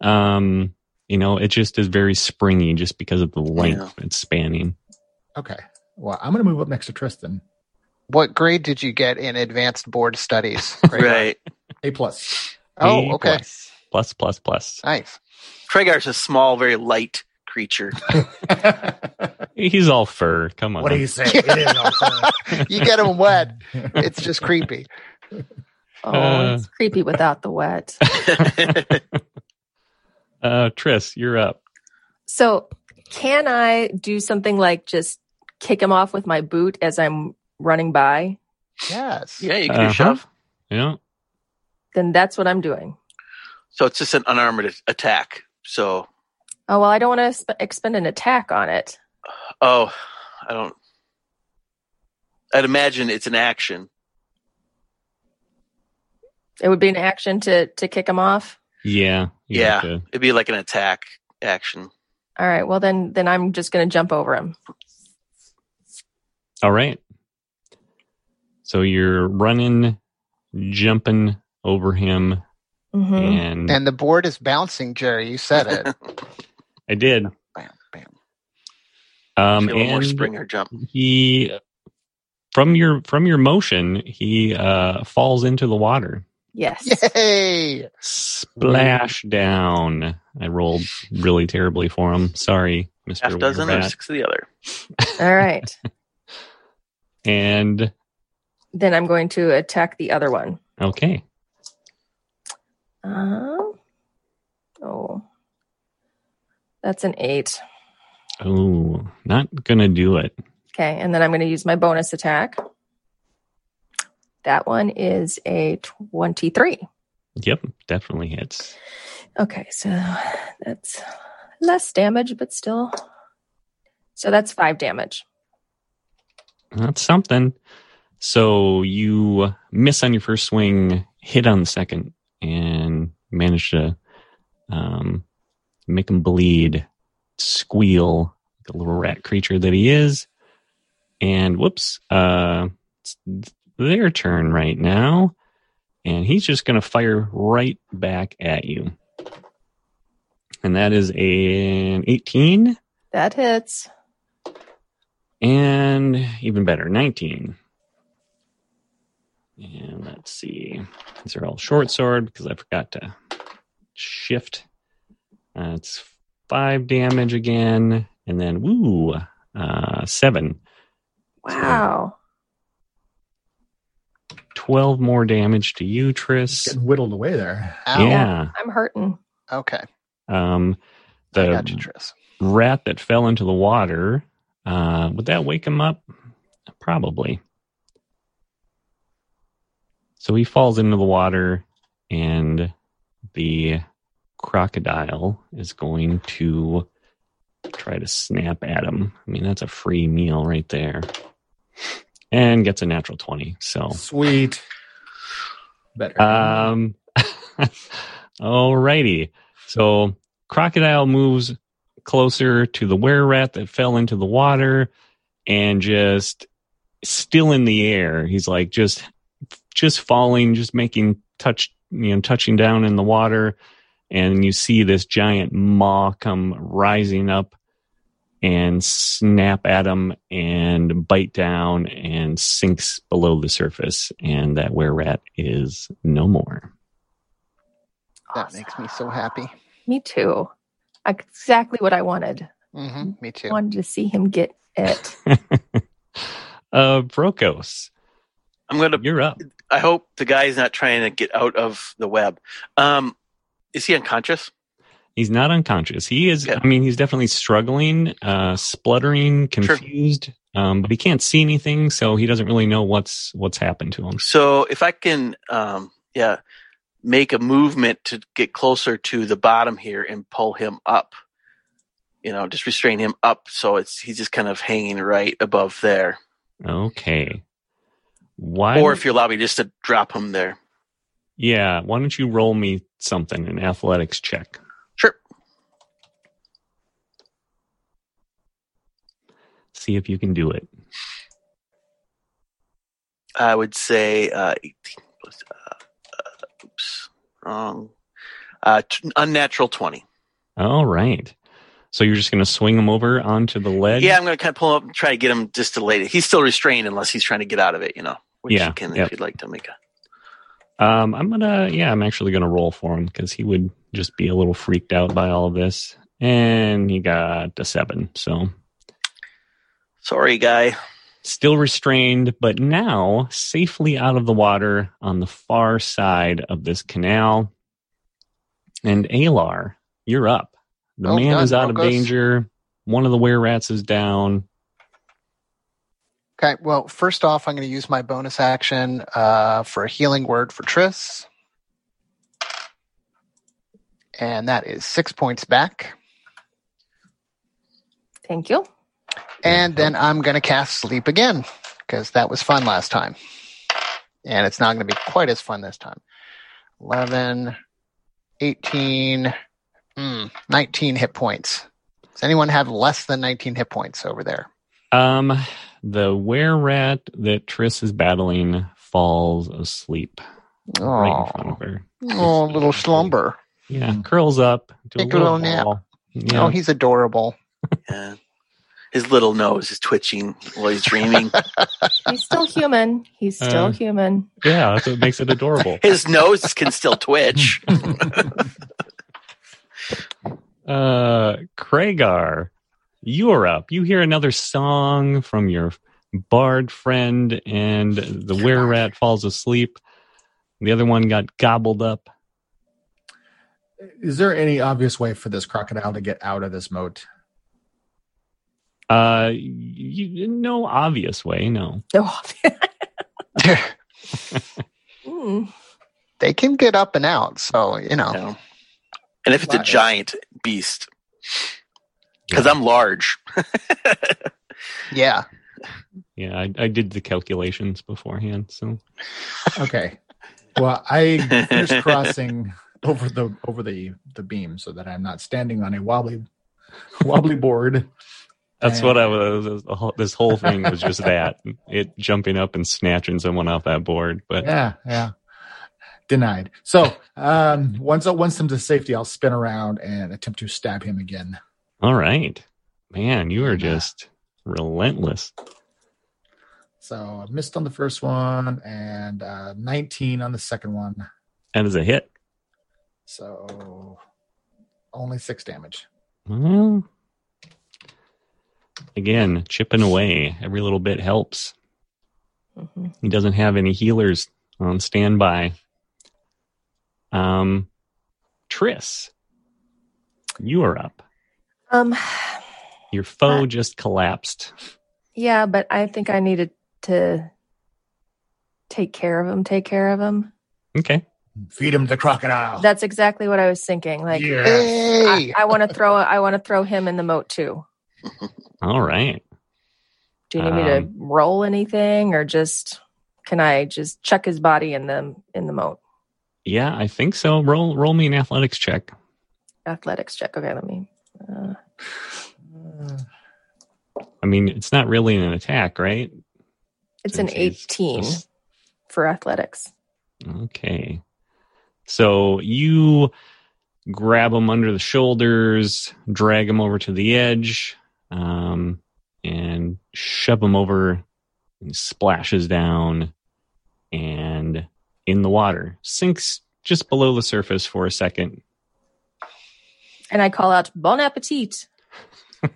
Um, you know, it just is very springy just because of the length it's spanning. Okay. Well, I'm going to move up next to Tristan. what grade did you get in advanced board studies? <laughs> Right. A plus. Oh, A okay. Plus, plus, plus, plus. Nice. Fregar's a small, very light creature. <laughs> He's all fur. Come on. what do you say? It is all fun. <laughs> You get him wet. It's just creepy. <laughs> Oh, Uh. it's creepy without the wet. Uh, Triss, you're up. So, can I do something like just kick him off with my boot as I'm running by? Yes. yeah, you can Uh-huh. shove. Yeah. Then that's what I'm doing. So it's just an unarmored attack. So, Oh, well, I don't want to sp- expend an attack on it. oh, I don't. I'd imagine it's an action. It would be an action to to kick him off. Yeah. Yeah. to- It'd be like an attack action. All right. Well, then then I'm just going to jump over him. All right. So you're running, jumping over him, hmm and And the board is bouncing, Jerry. You said it. <laughs> I did. bam, bam. Um, Feel a more and Springer jump. he, from your from your motion, he uh, falls into the water. Yes. Yay! Splash down. I rolled really terribly for him. Sorry, Mister Half dozen or six of the other. <laughs> All right. <laughs> And then I'm going to attack the other one. okay, Um, oh, that's an eight. oh, not gonna do it. Okay, and then I'm to use my bonus attack. That one is a 23. Yep, definitely hits. Okay, so that's less damage, but still. So that's five damage. That's something. So you miss on your first swing, hit on the second, and manage to um, make him bleed, squeal like a little rat creature that he is. And whoops, uh, it's their turn right now. And he's just going to fire right back at you. And that is an 18 That hits. and even better, 19. And let's see. These are all short sword because I forgot to shift. Uh, it's five damage again. And then, woo, uh, seven. Wow. 12 more damage to you, Triss. Getting whittled away there. Ow. Yeah. I'm hurting. Okay. Um, I the got you, Triss. rat that fell into the water, uh, would that wake him up? Probably. So he falls into the water, and the crocodile is going to try to snap at him. I mean, that's a free meal right there. And gets a natural 20. So, Sweet. Better. um, <laughs> alrighty. So crocodile moves closer to the were rat that fell into the water and just still in the air. He's like just just falling, just making touch you know, touching down in the water. And you see this giant maw come rising up and snap at him and bite down and sinks below the surface. And that were rat is no more. That makes me so happy. Me too. Exactly what I wanted. hmm me too. I Wanted to see him get it. <laughs> uh, Brokos, I'm gonna. you're up. I hope the guy's not trying to get out of the web. Um, is he unconscious? He's not unconscious. He is. Okay. I mean, he's definitely struggling, uh, spluttering, confused. Um, but he can't see anything, so he doesn't really know what's what's happened to him. So if I can, um, yeah, make a movement to get closer to the bottom here and pull him up, you know, just restrain him up so it's he's just kind of hanging right above there. Okay. Why? or if you allow me just to drop him there. yeah, why don't you roll me something, an athletics check? Sure. See if you can do it. I would say uh, 18 plus, uh, uh, oops, wrong. Uh, t- unnatural 20. All right. So you're just going to swing him over onto the ledge. Yeah, I'm going to kind of pull him up and try to get him just to lay it. He's still restrained unless he's trying to get out of it, you know, which Yeah, you can yep. if you'd like to make a. Um, I'm gonna, yeah, I'm actually gonna roll for him because he would just be a little freaked out by all of this. And he got a seven, so Sorry, guy. still restrained, but now safely out of the water on the far side of this canal. And Alar, you're up. The Well man done, is out of danger. One of the were rats is down. Okay, well, first off, I'm going to use my bonus action uh, for a healing word for Triss. And that is six points back. Thank you. And then I'm going to cast Sleep again because that was fun last time. And it's not going to be quite as fun this time. 11, 18, mm, 19 hit points. Does anyone have less than 19 hit points over there? Um, the were rat that Triss is battling falls asleep right in front Oh, of her. oh little <laughs> slumber. Yeah, curls up. to Take a little nap. Yeah. Oh, he's adorable. <laughs> Yeah. His little nose is twitching while he's dreaming. <laughs> He's still human. He's still Uh, human. yeah, that's what makes it adorable. His nose can still twitch. Uh, Kragar, you're up. You hear another song from your bard friend, and the were rat falls asleep. The other one got gobbled up. Is there any obvious way for this crocodile to get out of this moat? Uh, you, no obvious way, no. Oh. <laughs> Mm. they can get up and out. So, you know. You know. And if it's a giant beast, because I'm large. <laughs> Yeah. Yeah, I, I did the calculations beforehand, so Okay. Well, I finished crossing <laughs> over the over the the beam so that I'm not standing on a wobbly wobbly board. that's And- what I was. This whole thing was just that it jumping up and snatching someone off that board. But Yeah, yeah. Denied. So um, once once I'm to safety, I'll spin around and attempt to stab him again. All right, man, you are just relentless. So I missed on the first one and uh, 19 on the second one. and That is a hit. So only six damage. Well, again, chipping away. Every little bit helps. Mhm. He doesn't have any healers on standby. Um, Triss, you are up. Um, Your foe Uh, just collapsed. yeah, but I think I needed to take care of him. Take care of him. Okay. Feed him the crocodile. That's exactly what I was thinking. Like, yeah. Hey. I, I want to throw. I want to throw him in the moat too. All right. Do you need me to Um, roll anything, or just can I just check his body in the in the moat? Yeah, I think so. Roll roll me an athletics check. Athletics check. Okay, let me. I mean, it's not really an attack, right? it's an Since he's eighteen just- for athletics. Okay. So you grab him under the shoulders, drag him over to the edge, um, and shove him over. And splashes down and in the water, sinks just below the surface for a second. And I call out Bon appetit. <laughs>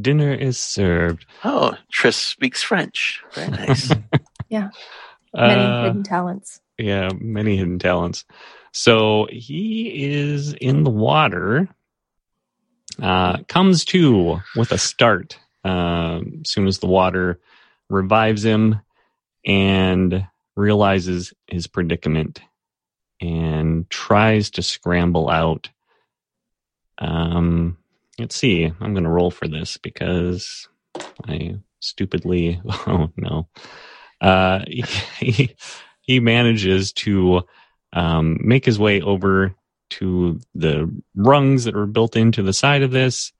Dinner is served. Oh, Triss speaks French. Very nice. <laughs> Yeah. Many Uh, hidden talents. yeah, many hidden talents. So he is in the water. Uh, comes to with a start. Um, as soon as the water revives him, and realizes his predicament, and tries to scramble out. Um, let's see. I'm going to roll for this because I stupidly. <laughs> Oh no. Uh, <laughs> he, he manages to um, make his way over to the rungs that were built into the side of this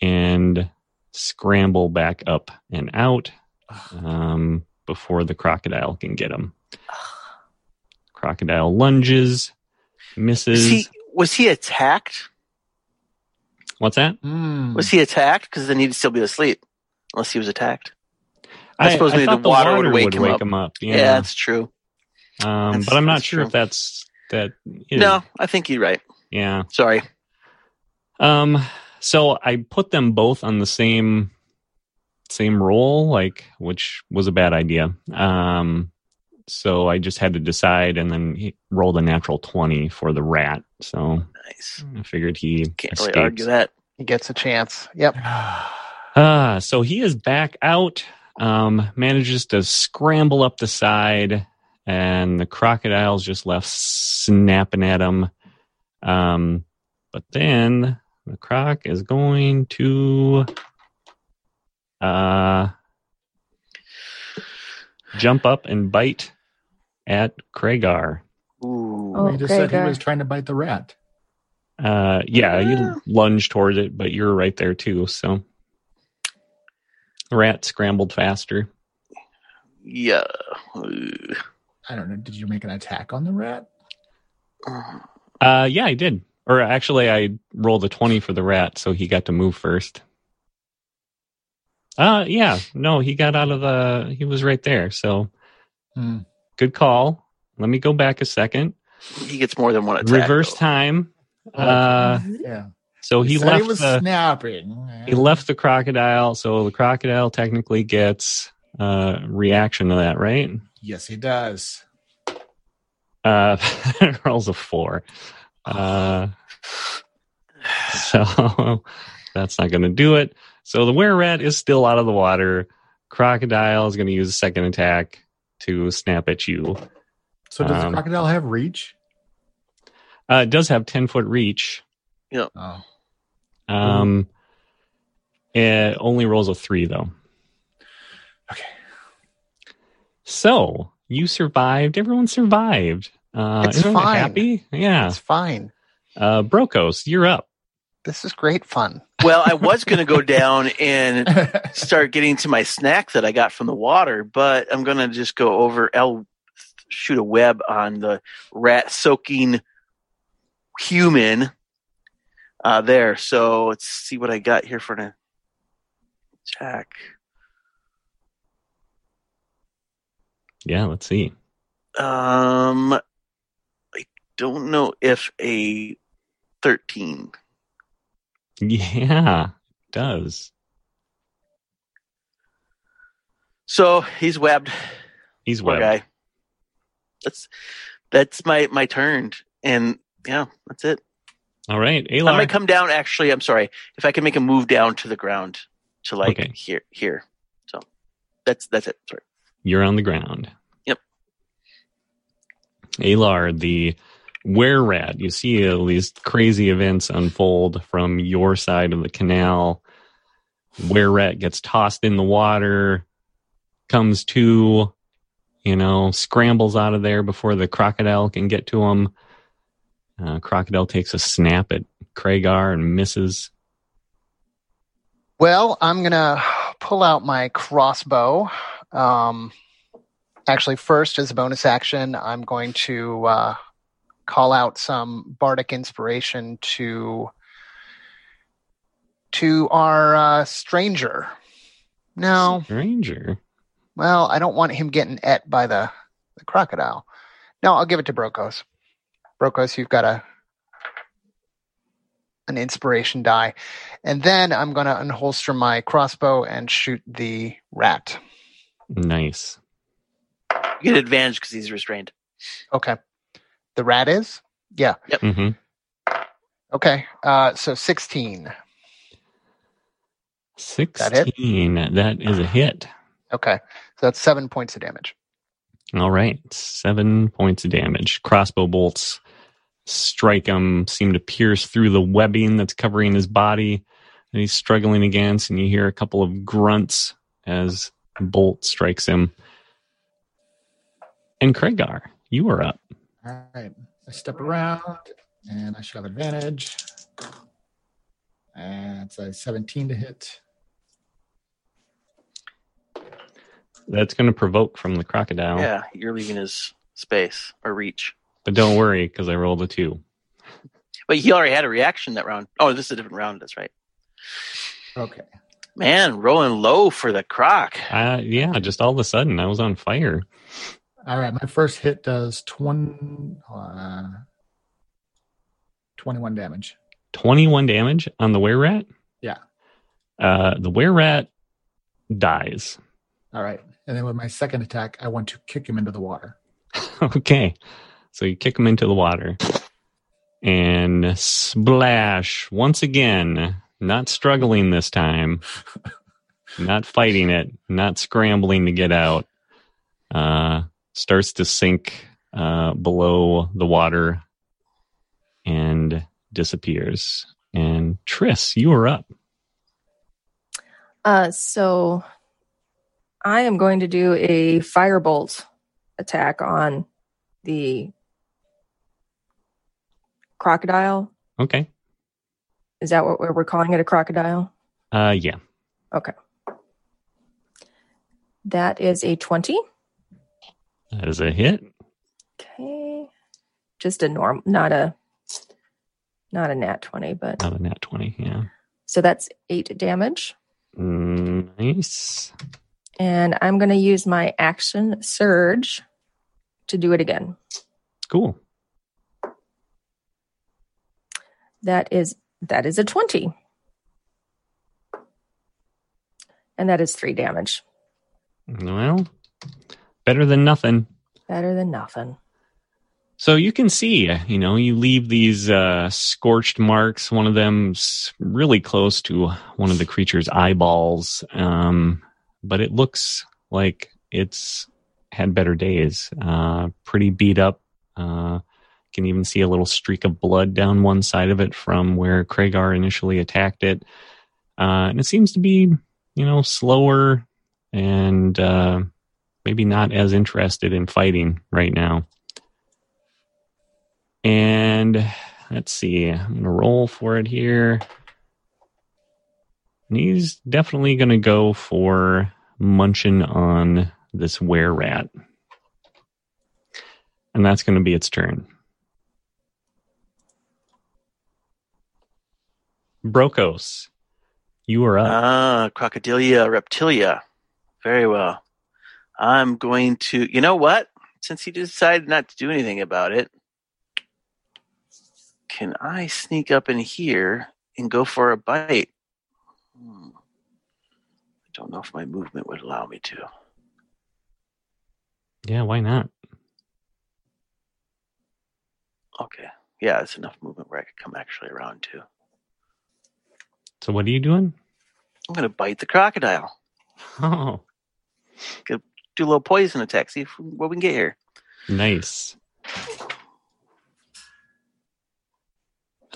and scramble back up and out um, before the crocodile can get him. Crocodile lunges, misses. Is he was he attacked? What's that? Hmm. Was he attacked? Because then he'd still be asleep, unless he was attacked. I suppose maybe thought the water would wake him up. up. Yeah, Yeah, that's true. um, that's- but I'm not sure true. if that's that. Is. No, I think you're right. Yeah. Sorry. Um, so I put them both on the same same roll, like which was a bad idea. Um, so I just had to decide, and then he rolled a natural twenty for the rat. So Nice. I figured he Can't really argue that. He gets a chance. Yep. <sighs> Ah, so he is back out. Um, manages to scramble up the side, and the crocodile's just left snapping at him. Um, but then the croc is going to uh jump up and bite at Kragar. Ooh. Oh, he just said he was trying to bite the rat. Uh, yeah, Yeah. you lunge towards it, but you're right there too. So the rat scrambled faster. Yeah. I don't know. Did you make an attack on the rat? Uh, yeah, I did. Or actually, I rolled a 20 for the rat, so he got to move first. Uh, yeah, no, he got out of the, he was right there. So Hmm. Good call. Let me go back a second. He gets more than one attack. Reverse though. time. Uh, Yeah. so he said left he was the, snapping. he left the crocodile. So the crocodile technically gets uh reaction to that, right? Yes, he does. Uh, <laughs> rolls a four. Uh, so <laughs> that's not going to do it. So the were rat is still out of the water. Crocodile is going to use a second attack to snap at you. So does Um, the crocodile have reach? Uh, it does have 10 foot reach. Oh, Um, it only rolls a three, though. okay. So you survived. Everyone survived. Uh, It's fine. happy? Yeah. It's fine. Uh, Brokos, you're up. This is great fun. Well, I was going to go <laughs> down and <laughs> start getting to my snack that I got from the water, but I'm going to just go over. I'll shoot a web on the rat soaking human uh, there. So let's see what I got here for an attack. Yeah, let's see. Um, I don't know if a 13. <laughs> Yeah, it does. So he's webbed. He's Poor webbed. guy. That's that's my my turn, and yeah, that's it. All right, I Alar. might come down. Actually, I'm sorry. If I can make a move down to the ground to like Okay. here, here. So that's that's it. Sorry. You're on the ground. Yep. Alar, the were rat. You see all these crazy events unfold from your side of the canal. Where rat gets tossed in the water, comes to, you know, scrambles out of there before the crocodile can get to him. Uh, crocodile takes a snap at Kragar and misses. Well, I'm gonna pull out my crossbow. Um, actually, first as a bonus action, I'm going to uh, call out some bardic inspiration to to our uh, stranger. No, Stranger. well, I don't want him getting et by the, the crocodile. No, I'll give it to Brokos. Brokos, you've got a an inspiration die. And then I'm going to unholster my crossbow and shoot the rat. Nice. You get advantage because he's restrained. Okay. The rat is? Yeah. hmm Okay. Uh, so 16. That 16. That is a hit. Okay. So that's seven points of damage. All right. Seven points of damage. Crossbow bolts strike him, seem to pierce through the webbing that's covering his body that he's struggling against. And you hear a couple of grunts as bolt strikes him. And Kragar, you are up. All right. I step around and I should have advantage. And it's a 17 to hit. That's going to provoke from the crocodile. Yeah, you're leaving his space or reach. But don't worry, because I rolled a two. But he already had a reaction that round. Oh, this is a different round. That's right. Okay. Man, rolling low for the croc. Uh, yeah, just all of a sudden, I was on fire. All right. My first hit does 20, uh, 21 damage. 21 damage on the were rat. Yeah. Uh, the were rat dies. All right. And then with my second attack, I want to kick him into the water. <laughs> okay. So you kick him into the water. And splash once again, not struggling this time, <laughs> not fighting it, not scrambling to get out. Uh, starts to sink uh, below the water and disappears. And Triss, you are up. Uh, so I am going to do a firebolt attack on the crocodile. Okay. Is that what we're we're calling it? A crocodile? Uh, yeah. Okay. That is a 20. That is a hit. Okay. Just a norm, not a not a nat 20, but Not a nat 20. Yeah. so that's 8 damage. Nice. And I'm going to use my action surge to do it again. Cool. That is that is a 20. And that is 3 damage. Well, better than nothing. Better than nothing. So you can see, you know, you leave these uh, scorched marks. One of them's really close to one of the creature's eyeballs, um, but it looks like it's had better days. Uh, pretty beat up. Uh, can even see a little streak of blood down one side of it from where Kragar initially attacked it, uh, and it seems to be, you know, slower and uh, maybe not as interested in fighting right now. And let's see, I'm going to roll for it here. And he's definitely going to go for munching on this were rat. And that's going to be its turn. Brokos, you are up. Ah, Crocodilia reptilia. Very well. I'm going to, you know what? Since he decided not to do anything about it, can I sneak up in here and go for a bite? Hmm. I don't know if my movement would allow me to. yeah, why not? Okay. Yeah, it's enough movement where I could come actually around too. So what are you doing? I'm going to bite the crocodile. Oh, Do a little poison attack. See if, what we can get here. nice. I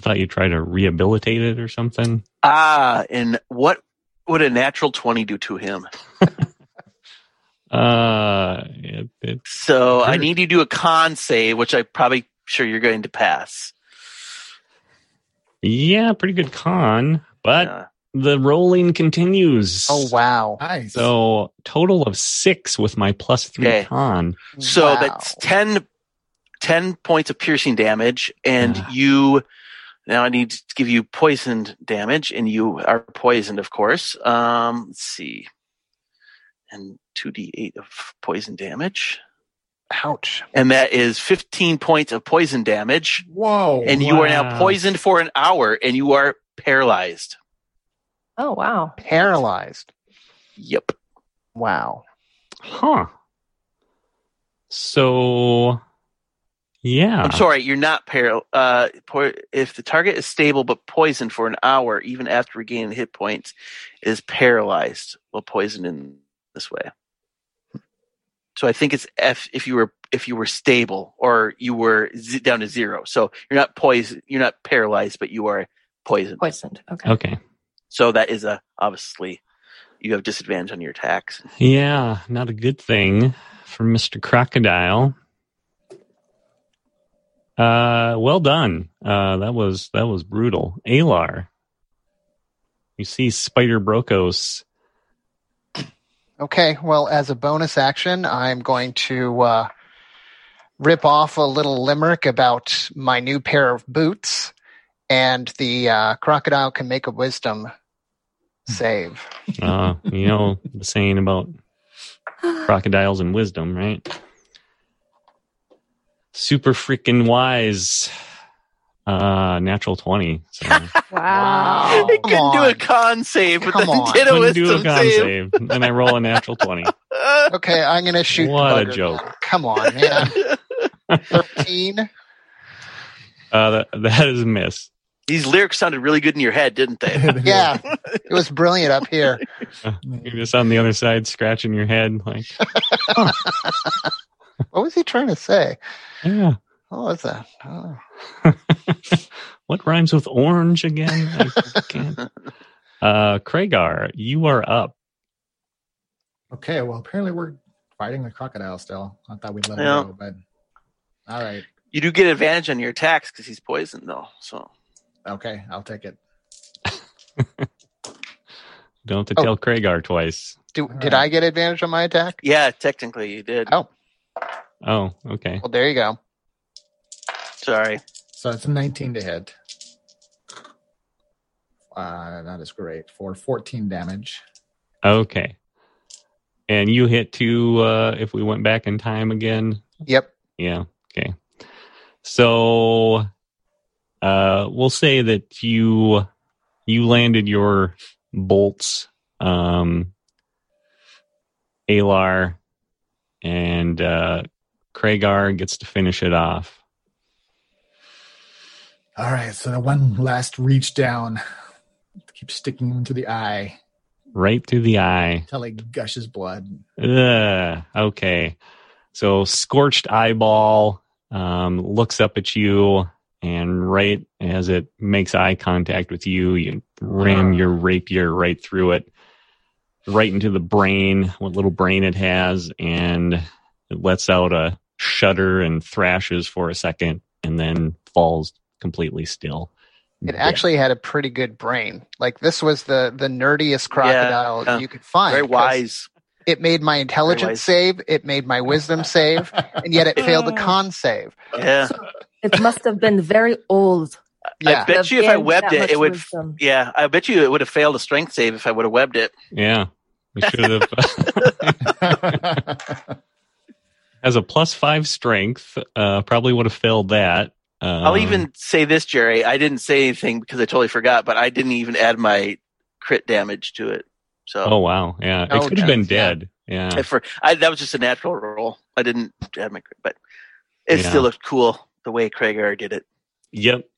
thought you tried to rehabilitate it or something. Ah, and what would a natural 20 do to him? <laughs> Uh, it, it, So I need you to do a con save, which I'm probably sure you're going to pass. yeah, pretty good con, but Yeah. The rolling continues. Oh wow! Nice. So total of six with my plus three Okay. con. So Wow. that's 10, 10 points of piercing damage, and Ah. you now I need to give you poisoned damage, and you are poisoned, of course. Um, let's see, and two d eight of poison damage. Ouch. and that is 15 points of poison damage. Whoa. And you are now poisoned for an hour, and you are paralyzed. Oh wow. Paralyzed. Yep. Wow. Huh. So, yeah. I'm sorry, you're not paral. Uh, po- if the target is stable but poisoned for an hour, even after regaining hit points, is paralyzed while poisoned in this way. So I think it's F if you were if you were stable or you were z- down to zero. So you're not poisoned, you're not paralyzed, but you are poisoned. Poisoned. Okay. Okay. So that is a obviously you have disadvantage on your attacks. Yeah, not a good thing for Mr. Crocodile. Uh, well done. Uh, that was that was brutal. Alar, you see Spider Brokos. Okay, well, as a bonus action, I'm going to uh, rip off a little limerick about my new pair of boots, and the uh, crocodile can make a wisdom save. Uh, you know the saying about crocodiles and wisdom, right? Super freaking wise. Uh, natural twenty. So <laughs> Wow. He Come couldn't do a con save, but Come then on. did a couldn't do a con save. save. Then I roll a natural twenty. <laughs> Okay, I'm going to shoot. the What a joke. then. Come on, man. <laughs> Thirteen. Uh, that, that is a miss. These lyrics sounded really good in your head, didn't they? <laughs> Yeah, it was brilliant up here. <laughs> You're just on the other side, scratching your head, like, <laughs> What was he trying to say? yeah. What was that? Oh. what rhymes with orange again? I can't. Uh, Kragar, you are up. Okay, well, apparently we're fighting the crocodile still. I thought we'd let Yeah. him go, but all right. You do get advantage on your attacks because he's poisoned, though. So Okay, I'll take it. <laughs> Don't have to Oh. tell Kragar twice. Do, did right. I get advantage on my attack? yeah, technically you did. Oh. Oh, okay. Well, there you go. Sorry. So it's a 19 to hit. Uh, that is great for 14 damage. Okay. And you hit two uh, if we went back in time again. Yep. Yeah. Okay. So uh, we'll say that you you landed your bolts, um, Alar, and uh, Kragar gets to finish it off. All right, so the one last reach down, keep sticking into the eye Right through the eye. until he gushes blood. Ugh, okay. So scorched eyeball um, looks up at you, and right as it makes eye contact with you, you ram mm. your rapier right through it, right into the brain, what little brain it has, and it lets out a shudder and thrashes for a second, and then falls completely still. It actually had a pretty good brain. Like this was the the nerdiest crocodile yeah. you could find. Very 'cause wise. It made my intelligence save. It made my wisdom save, and yet it failed the <laughs> con save. Yeah. It must have been very old. Yeah. I bet have you if I webbed that it, much it would. wisdom. Yeah, I bet you it would have failed a strength save if I would have webbed it. Yeah. We should have. <laughs> has a plus five strength. Uh, probably would have failed that. Um, I'll even say this, Jerry. I didn't say anything because I totally forgot, but I didn't even add my crit damage to it. So Oh wow, yeah, Oh, it could have been geez, yeah. dead. Yeah, for I, that was just a natural roll. I didn't add my crit, but it Yeah. still looked cool the way Kragar did it. yep,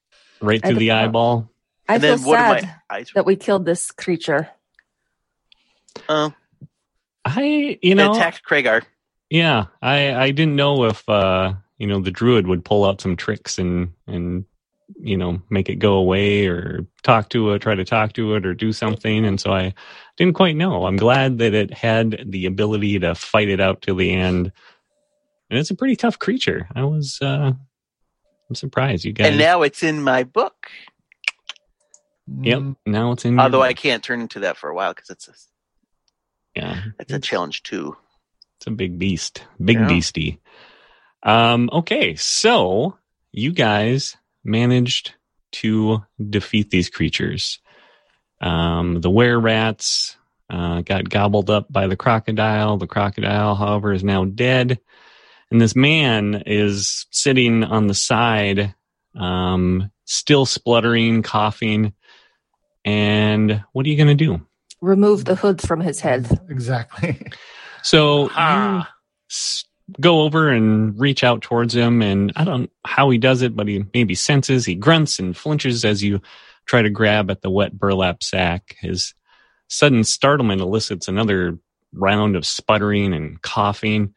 right through the know. eyeball. I and feel then sad my eyes. that we killed this creature. Uh, I, you know, attacked Kragar. yeah, I, I didn't know if, uh, you know, the druid would pull out some tricks and and you know make it go away or talk to it, try to talk to it or do something, and so I didn't quite know. I'm glad that it had the ability to fight it out till the end, and it's a pretty tough creature. I was, uh, I'm surprised you guys. And now it's in my book. Yep. Now it's in. your- Although I can't turn into that for a while because it's a yeah, it's a challenge too. it's a big beast, big Yeah. beastie. Um. Okay, so you guys managed to defeat these creatures. Um, the were rats uh, got gobbled up by the crocodile. The crocodile, however, is now dead. And this man is sitting on the side, um, still spluttering, coughing. And what are you going to do? Remove the hood from his head. Exactly. <laughs> So you Ah. s- go over and reach out towards him, and I don't know how he does it, but he maybe senses. He grunts and flinches as you try to grab at the wet burlap sack. His sudden startlement elicits another round of sputtering and coughing,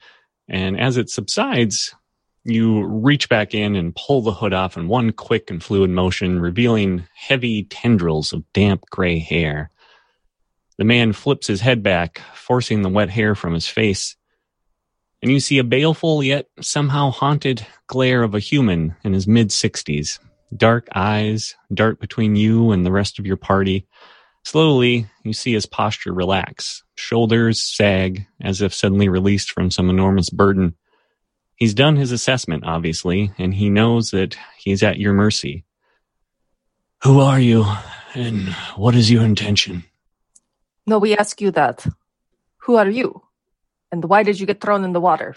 and as it subsides, you reach back in and pull the hood off in one quick and fluid motion, revealing heavy tendrils of damp gray hair. The man flips his head back, forcing the wet hair from his face. And you see a baleful yet somehow haunted glare of a human in his mid 60s. Dark eyes dart between you and the rest of your party. Slowly, you see his posture relax. Shoulders sag as if suddenly released from some enormous burden. He's done his assessment, obviously, and he knows that he's at your mercy. Who are you, and what is your intention? No, we ask you that. Who are you? And why did you get thrown in the water?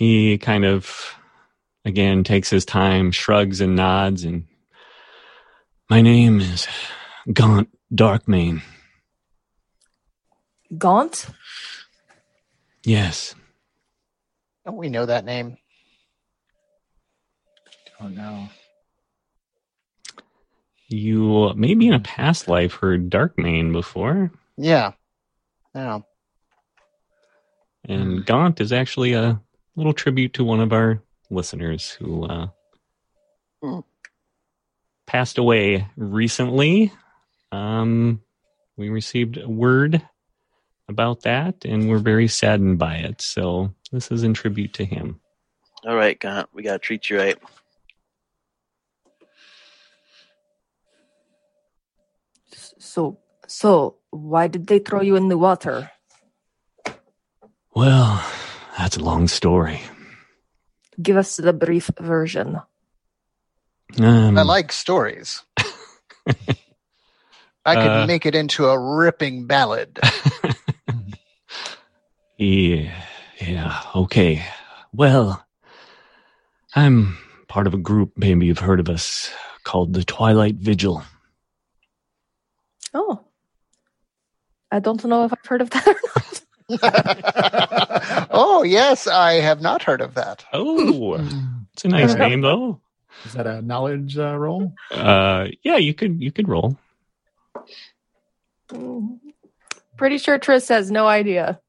he kind of again takes his time shrugs and nods and my name is gaunt darkmane Gaunt? yes Don't we know that name? Don't know. you maybe in a past life heard darkmane before Yeah. Yeah. and gaunt is actually a little tribute to one of our listeners who uh, Hmm. passed away recently um, we received a word about that and we're very saddened by it so this is in tribute to him All right, Gaunt, we got to treat you right. So, so why did they throw you in the water? Well, that's a long story. Give us the brief version. Um, I like stories. <laughs> I could Uh, make it into a ripping ballad. <laughs> yeah, yeah, okay. Well, I'm part of a group, maybe you've heard of us, called the Twilight Vigil. Oh. I don't know if I've heard of that or not. <laughs> <laughs> oh, yes, I have not heard of that. Oh, it's a nice name, though. Is that a knowledge uh, roll? Uh, yeah, you could you could roll. Mm. Pretty sure Triss has no idea.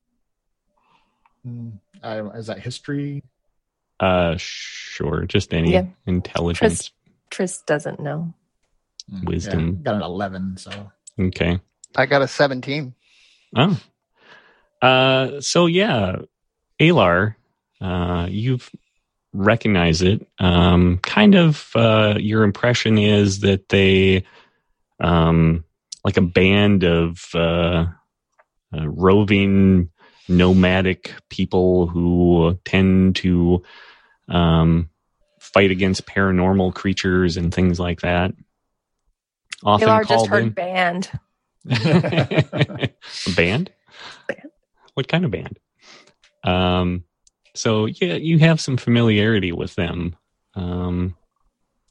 Mm, uh, is that history? Uh, sure, just any Yeah. intelligence. Triss doesn't know. Mm, Wisdom. yeah, got an eleven. So Okay. I got a 17. Oh. Uh, so yeah, Alar, uh, you've recognized it. Um, kind of, uh, your impression is that they, um, like a band of, uh, uh, roving nomadic people who tend to, um, fight against paranormal creatures and things like that. Often Alar just called heard in. band. <laughs> a band? Band. What kind of band? Um, so yeah, you have some familiarity with them. Um,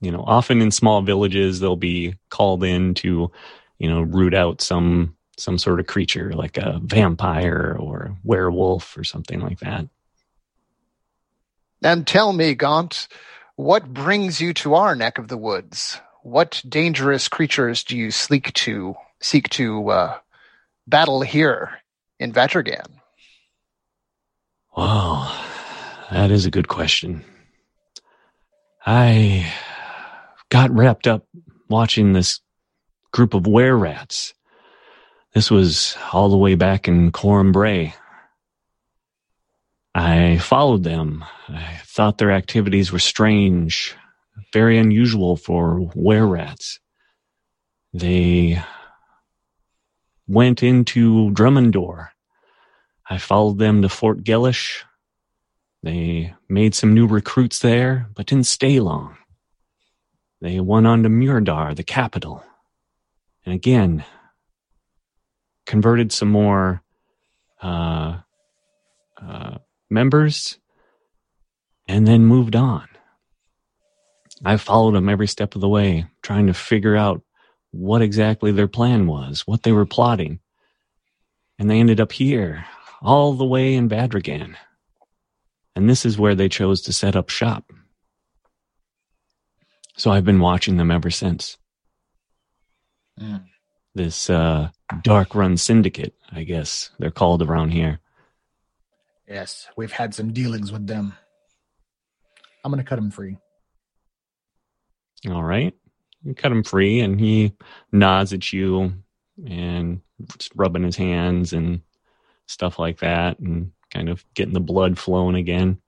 you know, often in small villages, they'll be called in to, you know, root out some some sort of creature like a vampire or werewolf or something like that. And tell me, Gaunt, what brings you to our neck of the woods? What dangerous creatures do you seek to seek to uh, battle here in Vatergan? Wow, that is a good question. I got wrapped up watching this group of were rats. This was all the way back in Coram Bray. I followed them. I thought their activities were strange, very unusual for were rats. They went into Drummondor. I followed them to Fort Gellish. They made some new recruits there, but didn't stay long. They went on to Muradar, the capital. And again, converted some more uh, uh, members and then moved on. I followed them every step of the way, trying to figure out what exactly their plan was, what they were plotting. And they ended up here, all the way in Badrigan. And this is where they chose to set up shop. So I've been watching them ever since. Mm. This uh, dark run syndicate, I guess they're called around here. Yes, we've had some dealings with them. I'm going to cut him free. All right. You cut him free, and he nods at you and just rubbing his hands and stuff like that, and kind of getting the blood flowing again.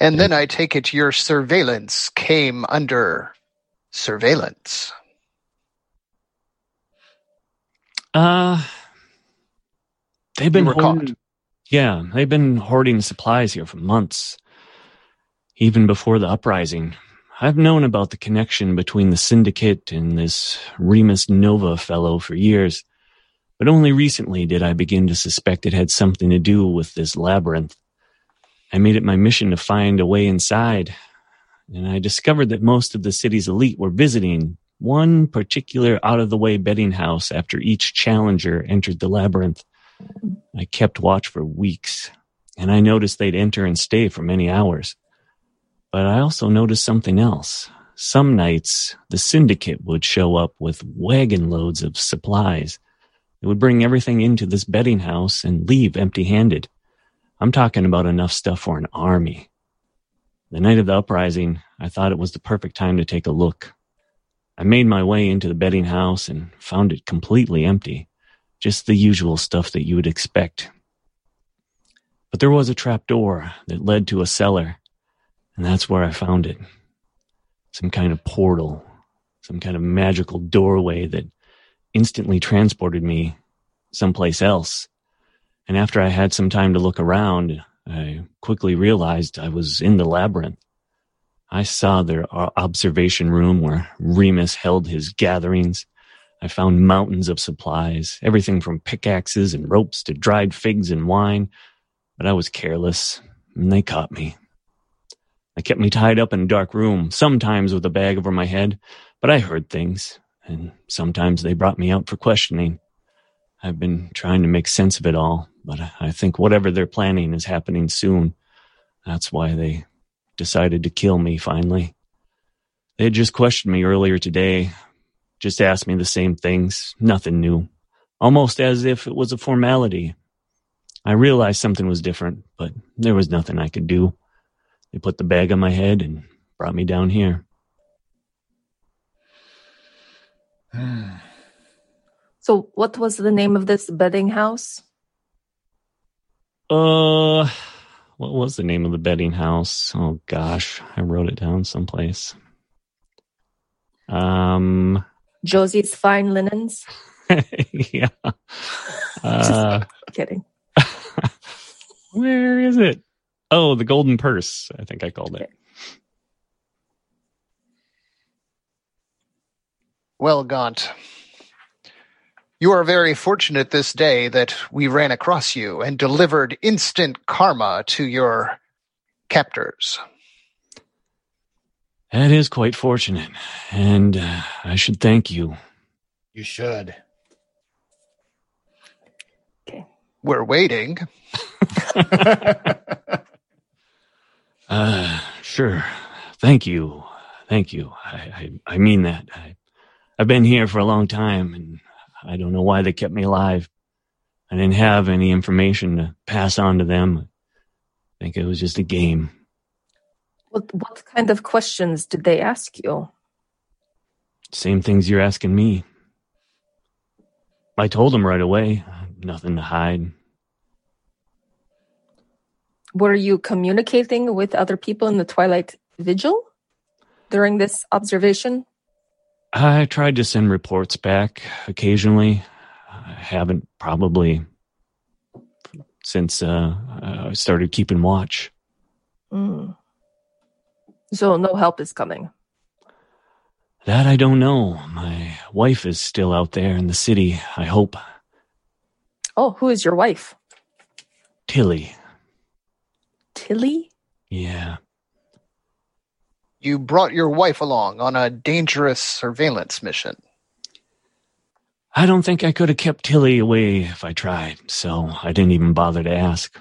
And then I take it your surveillance came under surveillance. Uh, they've been hoarding, caught. yeah, they've been hoarding supplies here for months, even before the uprising. I've known about the connection between the syndicate and this Remus Nova fellow for years, but only recently did I begin to suspect it had something to do with this labyrinth. I made it my mission to find a way inside, and I discovered that most of the city's elite were visiting one particular out of the way betting house after each challenger entered the labyrinth. I kept watch for weeks, and I noticed they'd enter and stay for many hours. But I also noticed something else. Some nights, the syndicate would show up with wagon loads of supplies. They would bring everything into this betting house and leave empty handed. I'm talking about enough stuff for an army. The night of the uprising, I thought it was the perfect time to take a look. I made my way into the betting house and found it completely empty. Just the usual stuff that you would expect. But there was a trap door that led to a cellar, and that's where I found it. Some kind of portal, some kind of magical doorway that instantly transported me someplace else. And after I had some time to look around, I quickly realized I was in the labyrinth. I saw their uh, observation room where Remus held his gatherings. I found mountains of supplies, everything from pickaxes and ropes to dried figs and wine. But I was careless, and they caught me. They kept me tied up in a dark room, sometimes with a bag over my head, but I heard things, and sometimes they brought me out for questioning. I've been trying to make sense of it all, but I think whatever they're planning is happening soon. That's why they decided to kill me finally. They had just questioned me earlier today, just asked me the same things, nothing new, almost as if it was a formality. I realized something was different, but there was nothing I could do. They put the bag on my head and brought me down here. <sighs> So, what was the name of this betting house? Uh, what was the name of the betting house? Oh gosh, I wrote it down someplace. Um, Josie's Fine Linens. <laughs> yeah. <laughs> Uh, Kidding. <laughs> where is it? Oh, the Golden Purse. I think I called it. Well, Gaunt, you are very fortunate this day that we ran across you and delivered instant karma to your captors. That is quite fortunate, and uh, I should thank you. You should. Okay. We're waiting. <laughs> Uh, sure. Thank you. Thank you. I, I, I mean that. I, I've been here for a long time and I don't know why they kept me alive. I didn't have any information to pass on to them. I think it was just a game. What what kind of questions did they ask you? Same things you're asking me. I told them right away. Nothing to hide. Were you communicating with other people in the Twilight Vigil during this observation? I tried to send reports back occasionally. I haven't probably since uh, I started keeping watch. Mm. So no help is coming. That I don't know. My wife is still out there in the city, I hope. Oh, who is your wife? Tilly. Tilly? Yeah. You brought your wife along on a dangerous surveillance mission. I don't think I could have kept Tilly away if I tried, so I didn't even bother to ask.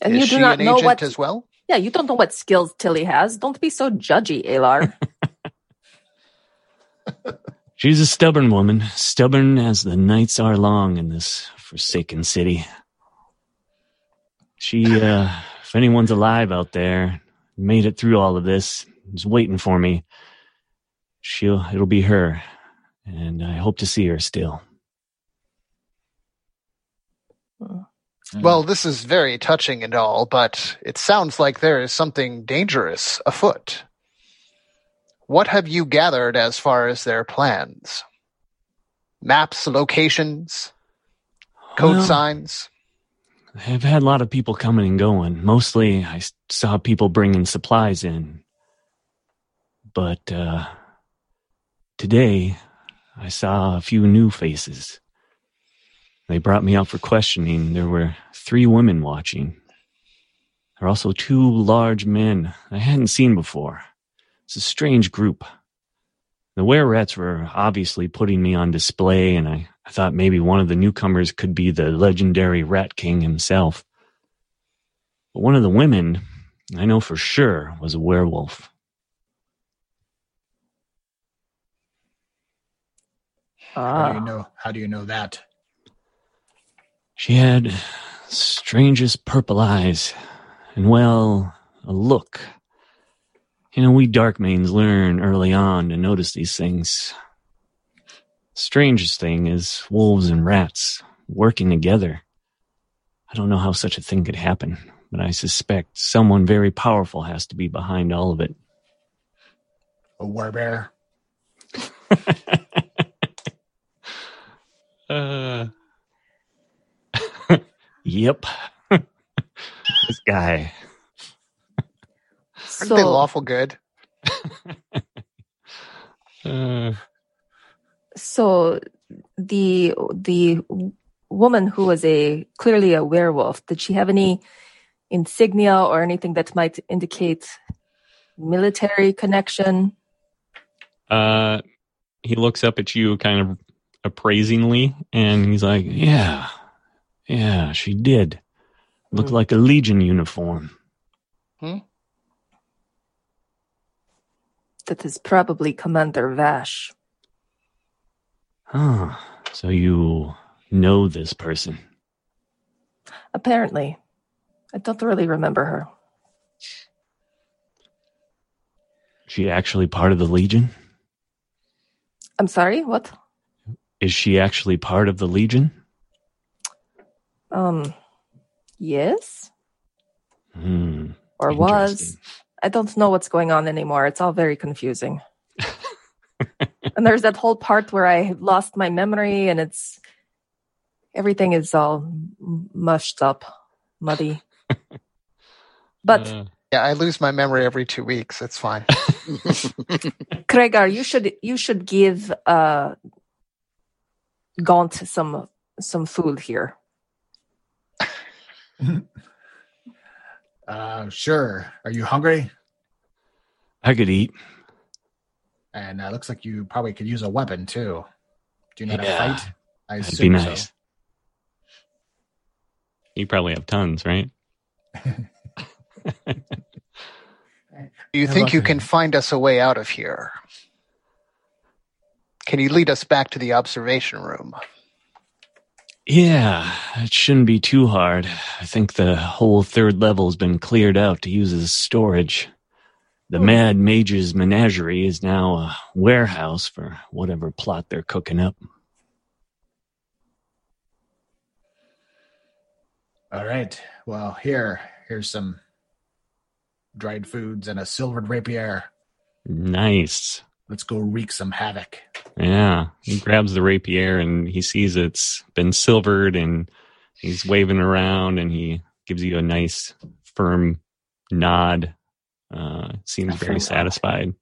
And Is you she do not an know agent what as well? Yeah, you don't know what skills Tilly has. Don't be so judgy, Alar. <laughs> <laughs> She's a stubborn woman, stubborn as the nights are long in this forsaken city. She, <laughs> uh, if anyone's alive out there, made it through all of this, is waiting for me, she'll, it'll be her. And I hope to see her still. Hmm. Well, this is very touching and all, but it sounds like there is something dangerous afoot. What have you gathered as far as their plans? Maps, locations, code Well, signs? I've had a lot of people coming and going. Mostly I saw people bringing supplies in. But uh, today I saw a few new faces. They brought me out for questioning. There were three women watching. There were also two large men I hadn't seen before. It's a strange group. The were rats were obviously putting me on display, and I, I thought maybe one of the newcomers could be the legendary Rat King himself. But one of the women, I know for sure, was a werewolf. How do you Ah, know? How do you know that? She had strangest purple eyes, and well, a look. You know, we dark Darkmanes learn early on to notice these things. Strangest thing is wolves and rats working together. I don't know how such a thing could happen, but I suspect someone very powerful has to be behind all of it. A werebear? <laughs> Uh, <laughs> yep. <laughs> this guy. Aren't they so, lawful good? <laughs> Uh, so the the woman who was a clearly a werewolf, did she have any insignia or anything that might indicate military connection? uh, he looks up at you kind of appraisingly and he's like, Yeah, yeah, she did. Looked Hmm. like a Legion uniform. Hmm? That is probably Commander Vash. Huh. So you know this person. Apparently. I don't really remember her. She actually part of the Legion? I'm sorry, what? Is she actually part of the Legion? Um yes? Hmm. Or was. I don't know what's going on anymore. It's all very confusing. <laughs> and there's that whole part where I lost my memory and it's everything is all mushed up, muddy. <laughs> But Uh, Yeah, I lose my memory every two weeks. It's fine. <laughs> Kragar, you should you should give uh Gaunt some some food here. <laughs> Uh, sure. Are you hungry? I could eat. And uh, looks like you probably could use a weapon too. Do you know how Yeah, to fight? I That'd assume be so. nice. You probably have tons, right? Do <laughs> <laughs> you think you can find us a way out of here? Can you lead us back to the observation room? Yeah, it shouldn't be too hard. I think the whole third level has been cleared out to use as storage. The hmm. Mad Mage's menagerie is now a warehouse for whatever plot they're cooking up. All right. Well, here, here's some dried foods and a silvered rapier. Nice. Let's go wreak some havoc. Yeah. He grabs the rapier and he sees it's been silvered and he's waving around and he gives you a nice firm nod. Uh, seems very satisfied.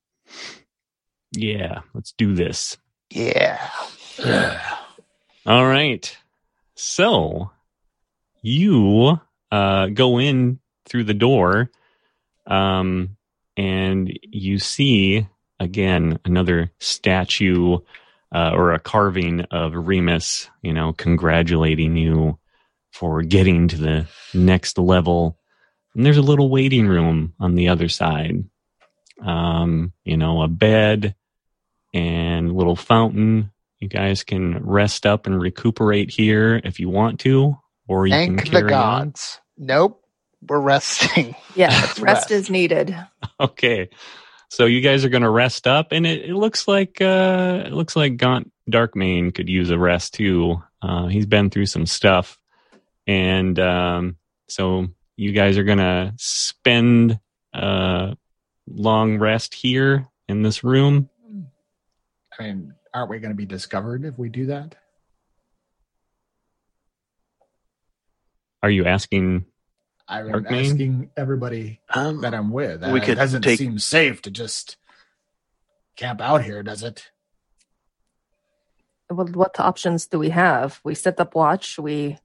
Yeah, let's do this. Yeah. <sighs> All right. So you uh, go in through the door Um, and you see again another statue uh, or a carving of Remus, you know, congratulating you for getting to the next level. And there's a little waiting room on the other side. Um, you know, a bed and little fountain. You guys can rest up and recuperate here if you want to, or you can Thank the carry on. gods. Nope. We're resting. Yeah, <laughs> rest rest. is needed. <laughs> Okay. So you guys are going to rest up, and it, it looks like uh, it looks like Gaunt Darkmane could use a rest too. Uh, he's been through some stuff, and um, so you guys are going to spend a long rest here in this room. I mean, aren't we going to be discovered if we do that? Are you asking? I'm Darkmane? asking everybody Um, that I'm with. We it could doesn't take- seem safe to just camp out here, does it? Well, what options do we have? We set up watch. We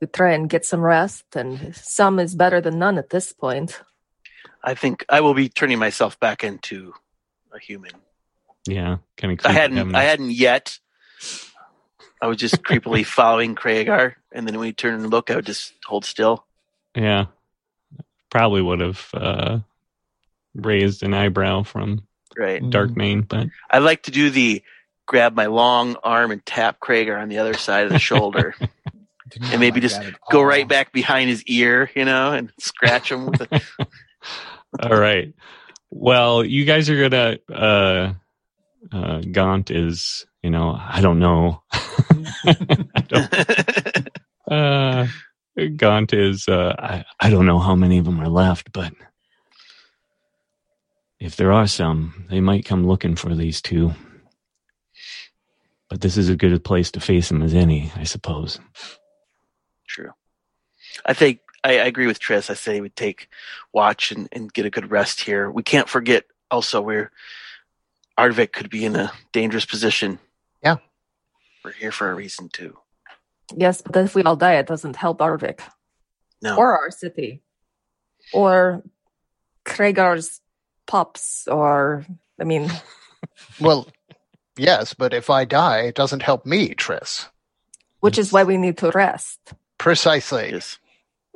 we try and get some rest, and some is better than none at this point. I think I will be turning myself back into a human. Yeah, kind of. I hadn't. I hadn't yet. I was just creepily <laughs> following Kragar, and then when he turned and look, I would just hold still. Yeah, probably would have uh, raised an eyebrow from Right. Darkmane, but I like to do the grab my long arm and tap Kragar on the other side of the shoulder, <laughs> and maybe just go right back behind his ear, you know, and scratch him with a <laughs> <laughs> All right. Well, you guys are gonna. Uh, uh, Gaunt is, you know, I don't know. I don't, uh, Gaunt is. Uh, I I don't know how many of them are left, but if there are some, they might come looking for these two. But this is as good a place to face them as any, I suppose. True. I think I, I agree with Triss. I say we take watch and, and get a good rest here. We can't forget also we're Ardvik could be in a dangerous position. Yeah. We're here for a reason too. Yes, but if we all die, it doesn't help Arvik No. or our city or Kragar's pups. Or I mean, <laughs> Well, yes, but if I die, it doesn't help me, Triss. which is why we need to rest. Precisely. Yes.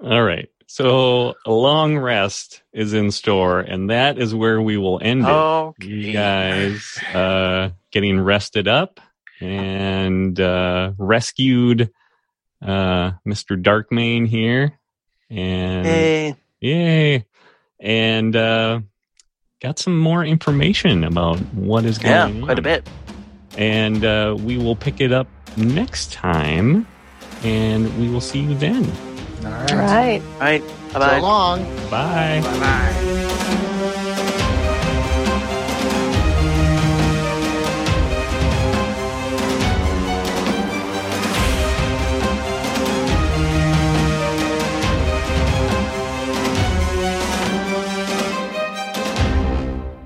All right. So a long rest is in store, and that is where we will end it. Okay. You guys uh, getting rested up and uh, rescued uh, Mr. Darkmane here, and Hey. yay, and uh, got some more information about what is Yeah, going on. Yeah, quite a bit. And uh, we will pick it up next time, and we will see you then. All right. All right. All right. Bye So bye. long. Bye. Bye-bye.